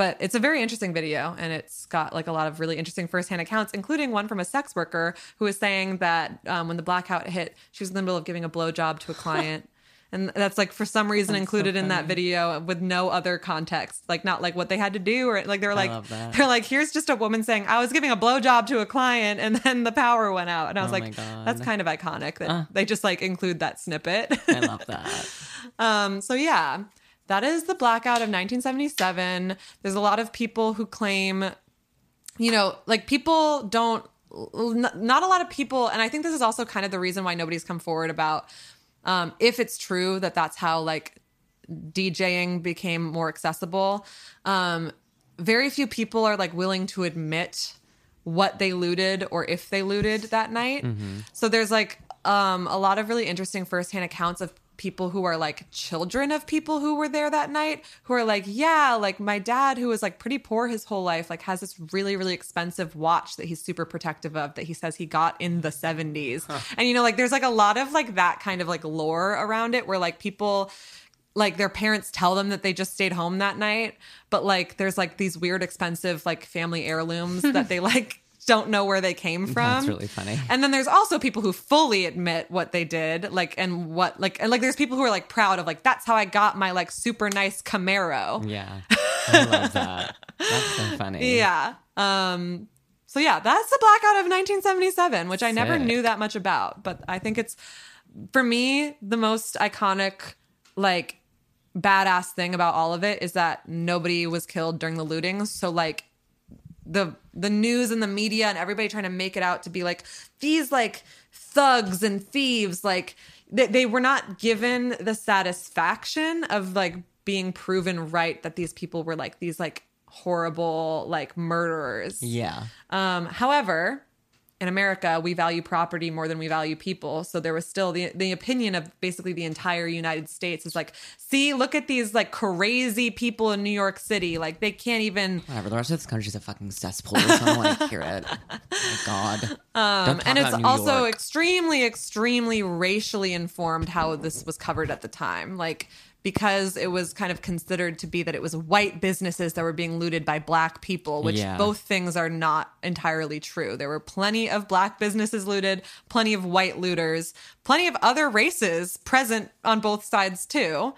But it's a very interesting video and it's got like a lot of really interesting firsthand accounts, including one from a sex worker who was saying that um, when the blackout hit, she was in the middle of giving a blowjob to a client. And that's like for some reason included in that video with no other context, like not like what they had to do or like they were like they're like here's just a woman saying I was giving a blowjob to a client and then the power went out and I was Oh like that's kind of iconic that they just like include that snippet. I love that. Um, so yeah, that is the blackout of 1977. There's a lot of people who claim, you know, like people don't, not a lot of people, and I think this is also kind of the reason why nobody's come forward about um, if it's true that that's how like DJing became more accessible. Um, very few people are like willing to admit what they looted or if they looted that night. So there's like um, a lot of really interesting firsthand accounts of people who are like children of people who were there that night who are like, yeah, like my dad who was like pretty poor his whole life, like has this really, really expensive watch that he's super protective of that he says he got in the 70s. And you know, like there's like a lot of like that kind of like lore around it where like people like their parents tell them that they just stayed home that night, but like there's like these weird expensive like family heirlooms that they like don't know where they came from. That's really funny. And then there's also people who fully admit what they did, like and what like and like there's people who are like proud of like that's how I got my like super nice Camaro. Yeah. I love that. That's so funny. Yeah. Um so yeah, that's the blackout of 1977, which I never knew that much about, but I think it's for me the most iconic like badass thing about all of it is that nobody was killed during the lootings. So like the the news and the media and everybody trying to make it out to be like these like thugs and thieves like they, they were not given the satisfaction of like being proven right that these people were like these like horrible like murderers Yeah. um, however, in America, we value property more than we value people. So there was still the the opinion of basically the entire United States is like, see, look at these like crazy people in New York City. Like they can't even Whatever. The rest of this country's a fucking cesspool. So I don't want to hear it. Oh my God. Um, and it's also extremely, extremely racially informed how this was covered at the time. Like, because it was kind of considered to be that it was white businesses that were being looted by black people, which Yeah. both things are not entirely true. There were plenty of black businesses looted, plenty of white looters, plenty of other races present on both sides too.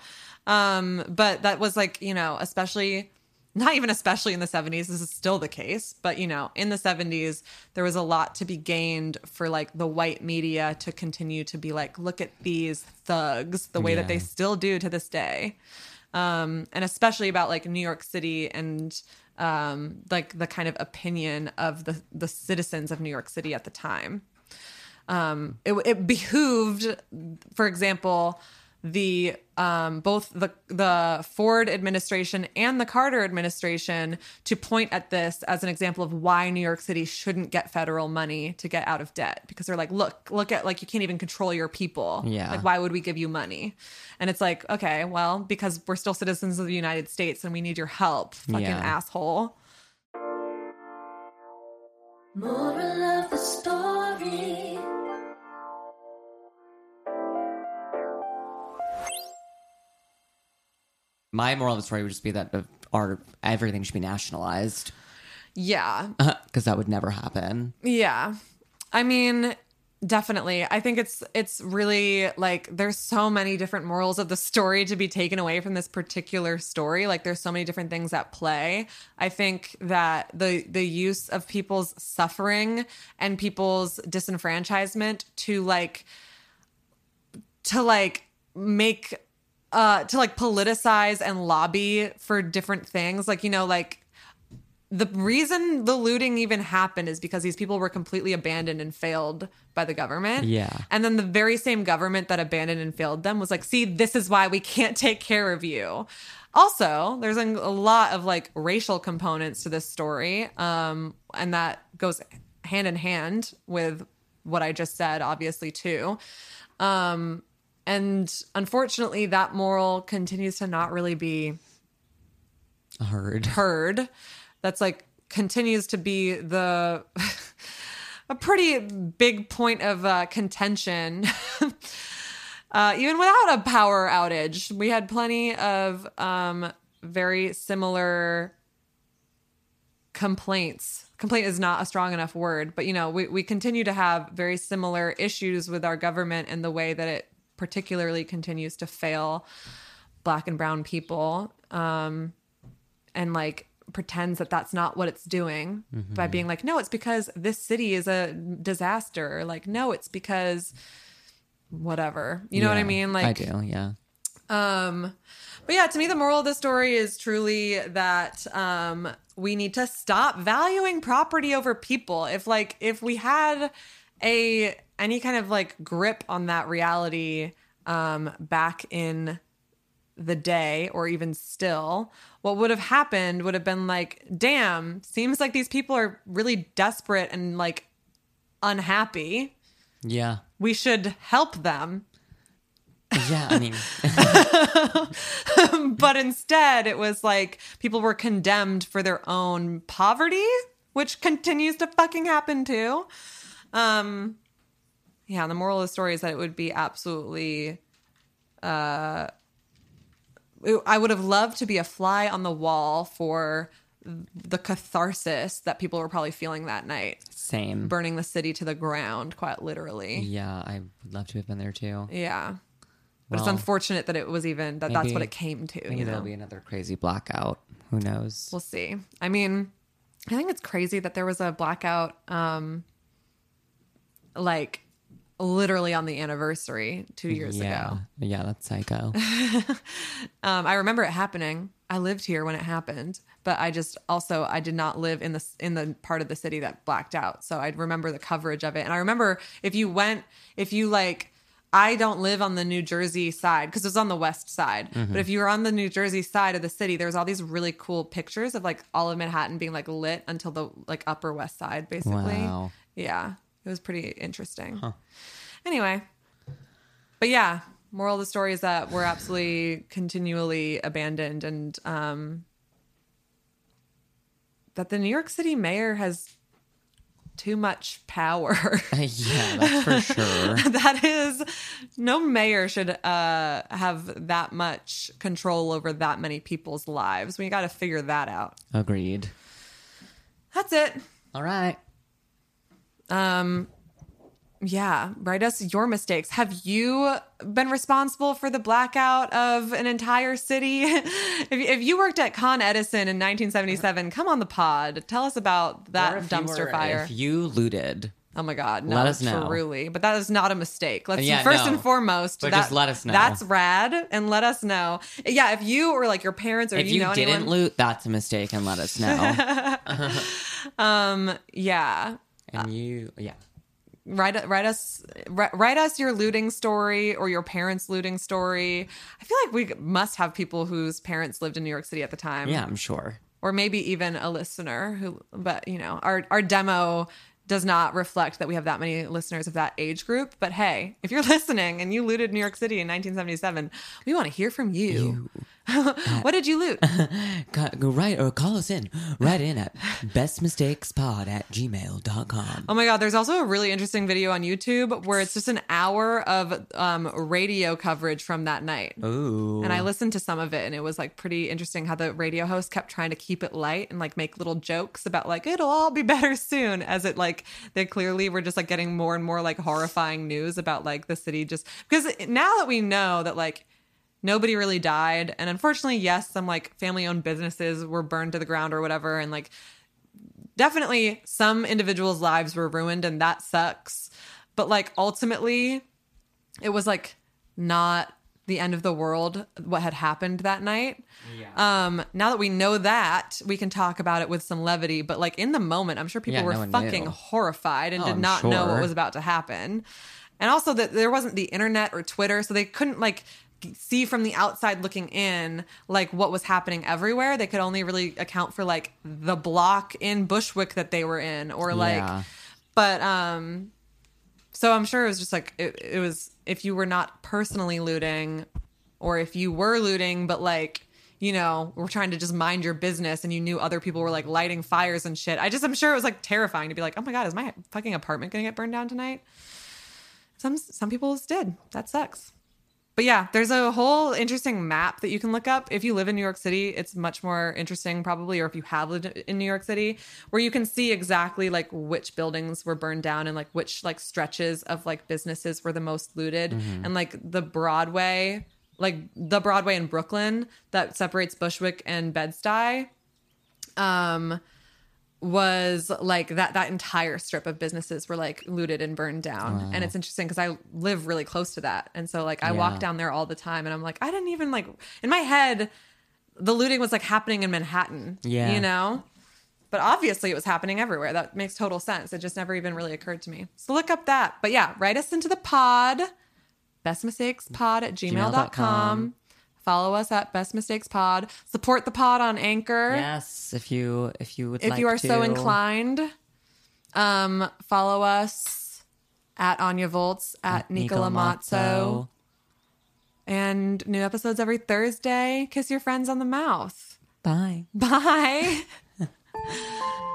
Um, but that was like, you know, especially not even especially in the 70s this is still the case but you know in the 70s there was a lot to be gained for like the white media to continue to be like look at these thugs the way that they still do to this day. Um and especially about like new york city and um like the kind of opinion of the the citizens of new york city at the time. Um, it, it behooved, for example, the um, both the the Ford administration and the Carter administration to point at this as an example of why New York City shouldn't get federal money to get out of debt because they're like, look, look at like you can't even control your people. Yeah. like why would we give you money? And it's like, okay, well, because we're still citizens of the United States and we need your help, fucking Yeah. asshole. Moral of the My moral of the story would just be that our everything should be nationalized Yeah, because that would never happen. Yeah. I mean, definitely. I think it's it's really like there's so many different morals of the story to be taken away from this particular story. Like there's so many different things at play. I think that the the use of people's suffering and people's disenfranchisement to like to like make uh to like politicize and lobby for different things like you know like the reason the looting even happened is because these people were completely abandoned and failed by the government. Yeah. And then the very same government that abandoned and failed them was like, see, this is why we can't take care of you. Also, there's a, lot of like racial components to this story. Um, and that goes hand in hand with what I just said, obviously, too. Um, and unfortunately, that moral continues to not really be Heard. heard. That's like continues to be the a pretty big point of uh, contention. Uh, even without a power outage we had plenty of um, very similar complaints. Complaint is not a strong enough word but you know we, we continue to have very similar issues with our government and the way that it particularly continues to fail black and brown people um, and like pretends that that's not what it's doing by being like no it's because this city is a disaster like no it's because whatever you know what i mean like I do. Yeah. um but yeah to me the moral of the story is truly that um we need to stop valuing property over people if like if we had a any kind of like grip on that reality um back in the day or even still what would have happened would have been like damn seems like these people are really desperate and like unhappy Yeah. we should help them Yeah, I mean, but instead it was like people were condemned for their own poverty, which continues to fucking happen too. Um yeah, the moral of the story is that it would be absolutely uh I would have loved to be a fly on the wall for the catharsis that people were probably feeling that night, same. burning the city to the ground, quite literally. Yeah, I would love to have been there too. Yeah. But it's unfortunate that it was even that that's what it came to. Maybe you know? there'll be another crazy blackout. Who knows? We'll see. I mean, I think it's crazy that there was a blackout, um, like literally on the anniversary two years yeah, ago. yeah, that's psycho. Um, I remember it happening. I lived here when it happened, but I just also I did not live in the in the part of the city that blacked out. So I remember the coverage of it, and I remember if you went, if you like. I don't live on the New Jersey side because it was on the west side. But if you were on the New Jersey side of the city, there was all these really cool pictures of like all of Manhattan being like lit until the like upper west side, basically. Wow. Yeah, it was pretty interesting. Anyway, but yeah, moral of the story is that we're absolutely continually abandoned and um that the New York City mayor has too much power. yeah, that's for sure. that is no mayor should uh have that much control over that many people's lives. We got to figure that out. Agreed. That's it. All right. Yeah, write us your mistakes. Have you been responsible for the blackout of an entire city? if, if you worked at Con Edison in 1977, come on the pod. Tell us about that dumpster were- fire. If you looted, oh my God, no, let us know. truly. But that is not a mistake. Let's Yeah, first no. and foremost, But that- just let us know. That's rad, and let us know. Yeah, if you or like your parents or if you, you, know didn't anyone, loot, that's a mistake, and let us know. um. yeah, and uh, you, yeah, write write us write, write us your looting story or your parents' looting story. I feel like we must have people whose parents lived in New York City at the time. yeah, I'm sure. Or maybe even a listener who but you know, our our demo does not reflect that we have that many listeners of that age group. But hey, if you're listening and you looted New York City in 1977, we want to hear from you. What did you loot? Go, write or call us in. Write in at bestmistakespod at gmail.com. Oh my god, there's also a really interesting video on YouTube where it's just an hour of um, radio coverage from that night. Ooh. And I listened to some of it and it was like pretty interesting how the radio host kept trying to keep it light and like make little jokes about like it'll all be better soon as it like they clearly were just like getting more and more like horrifying news about like the city just because now that we know that like nobody really died. And unfortunately yes some like family owned businesses were burned to the ground or whatever. And like definitely some individuals lives were ruined and that sucks. But like ultimately it was like not the end of the world what had happened that night. Yeah. um now that we know that we can talk about it with some levity. But like in the moment i'm sure people Yeah, were no fucking knew. horrified and Oh, did not know what was about to happen. And also that there wasn't the internet or twitter so they couldn't like see from the outside looking in like what was happening everywhere. They could only really account for like the block in bushwick that they were in or like Yeah. but um so i'm sure it was just like it, it was if you were not personally looting or if you were looting but like you know we're trying to just mind your business and you knew other people were like lighting fires and shit i just i'm sure it was like terrifying to be like oh my god is my fucking apartment gonna get burned down tonight? Some some people did. That sucks but yeah, there's a whole interesting map that you can look up. If you live in New York City, it's much more interesting, probably, or if you have lived in New York City, where you can see exactly like which buildings were burned down and like which like stretches of like businesses were the most looted. And like the Broadway, like the Broadway in Brooklyn that separates Bushwick and Bed-Stuy, um, was like that that entire strip of businesses were like looted and burned down. And it's interesting because i live really close to that. And so like i walk down there all the time and i'm like i didn't even like in my head the looting was like happening in manhattan Yeah. you know? But obviously it was happening everywhere. That makes total sense. It just never even really occurred to me. So look up that. But yeah write us into the pod. Bestmistakespod at gmail.com Gmail.com. follow us at best mistakes pod support the pod on anchor Yes, if you if you would like to. if like you are so inclined um follow us at anya volts at, nicola Nicola mazzo And new episodes every Thursday. Kiss your friends on the mouth. Bye. Bye.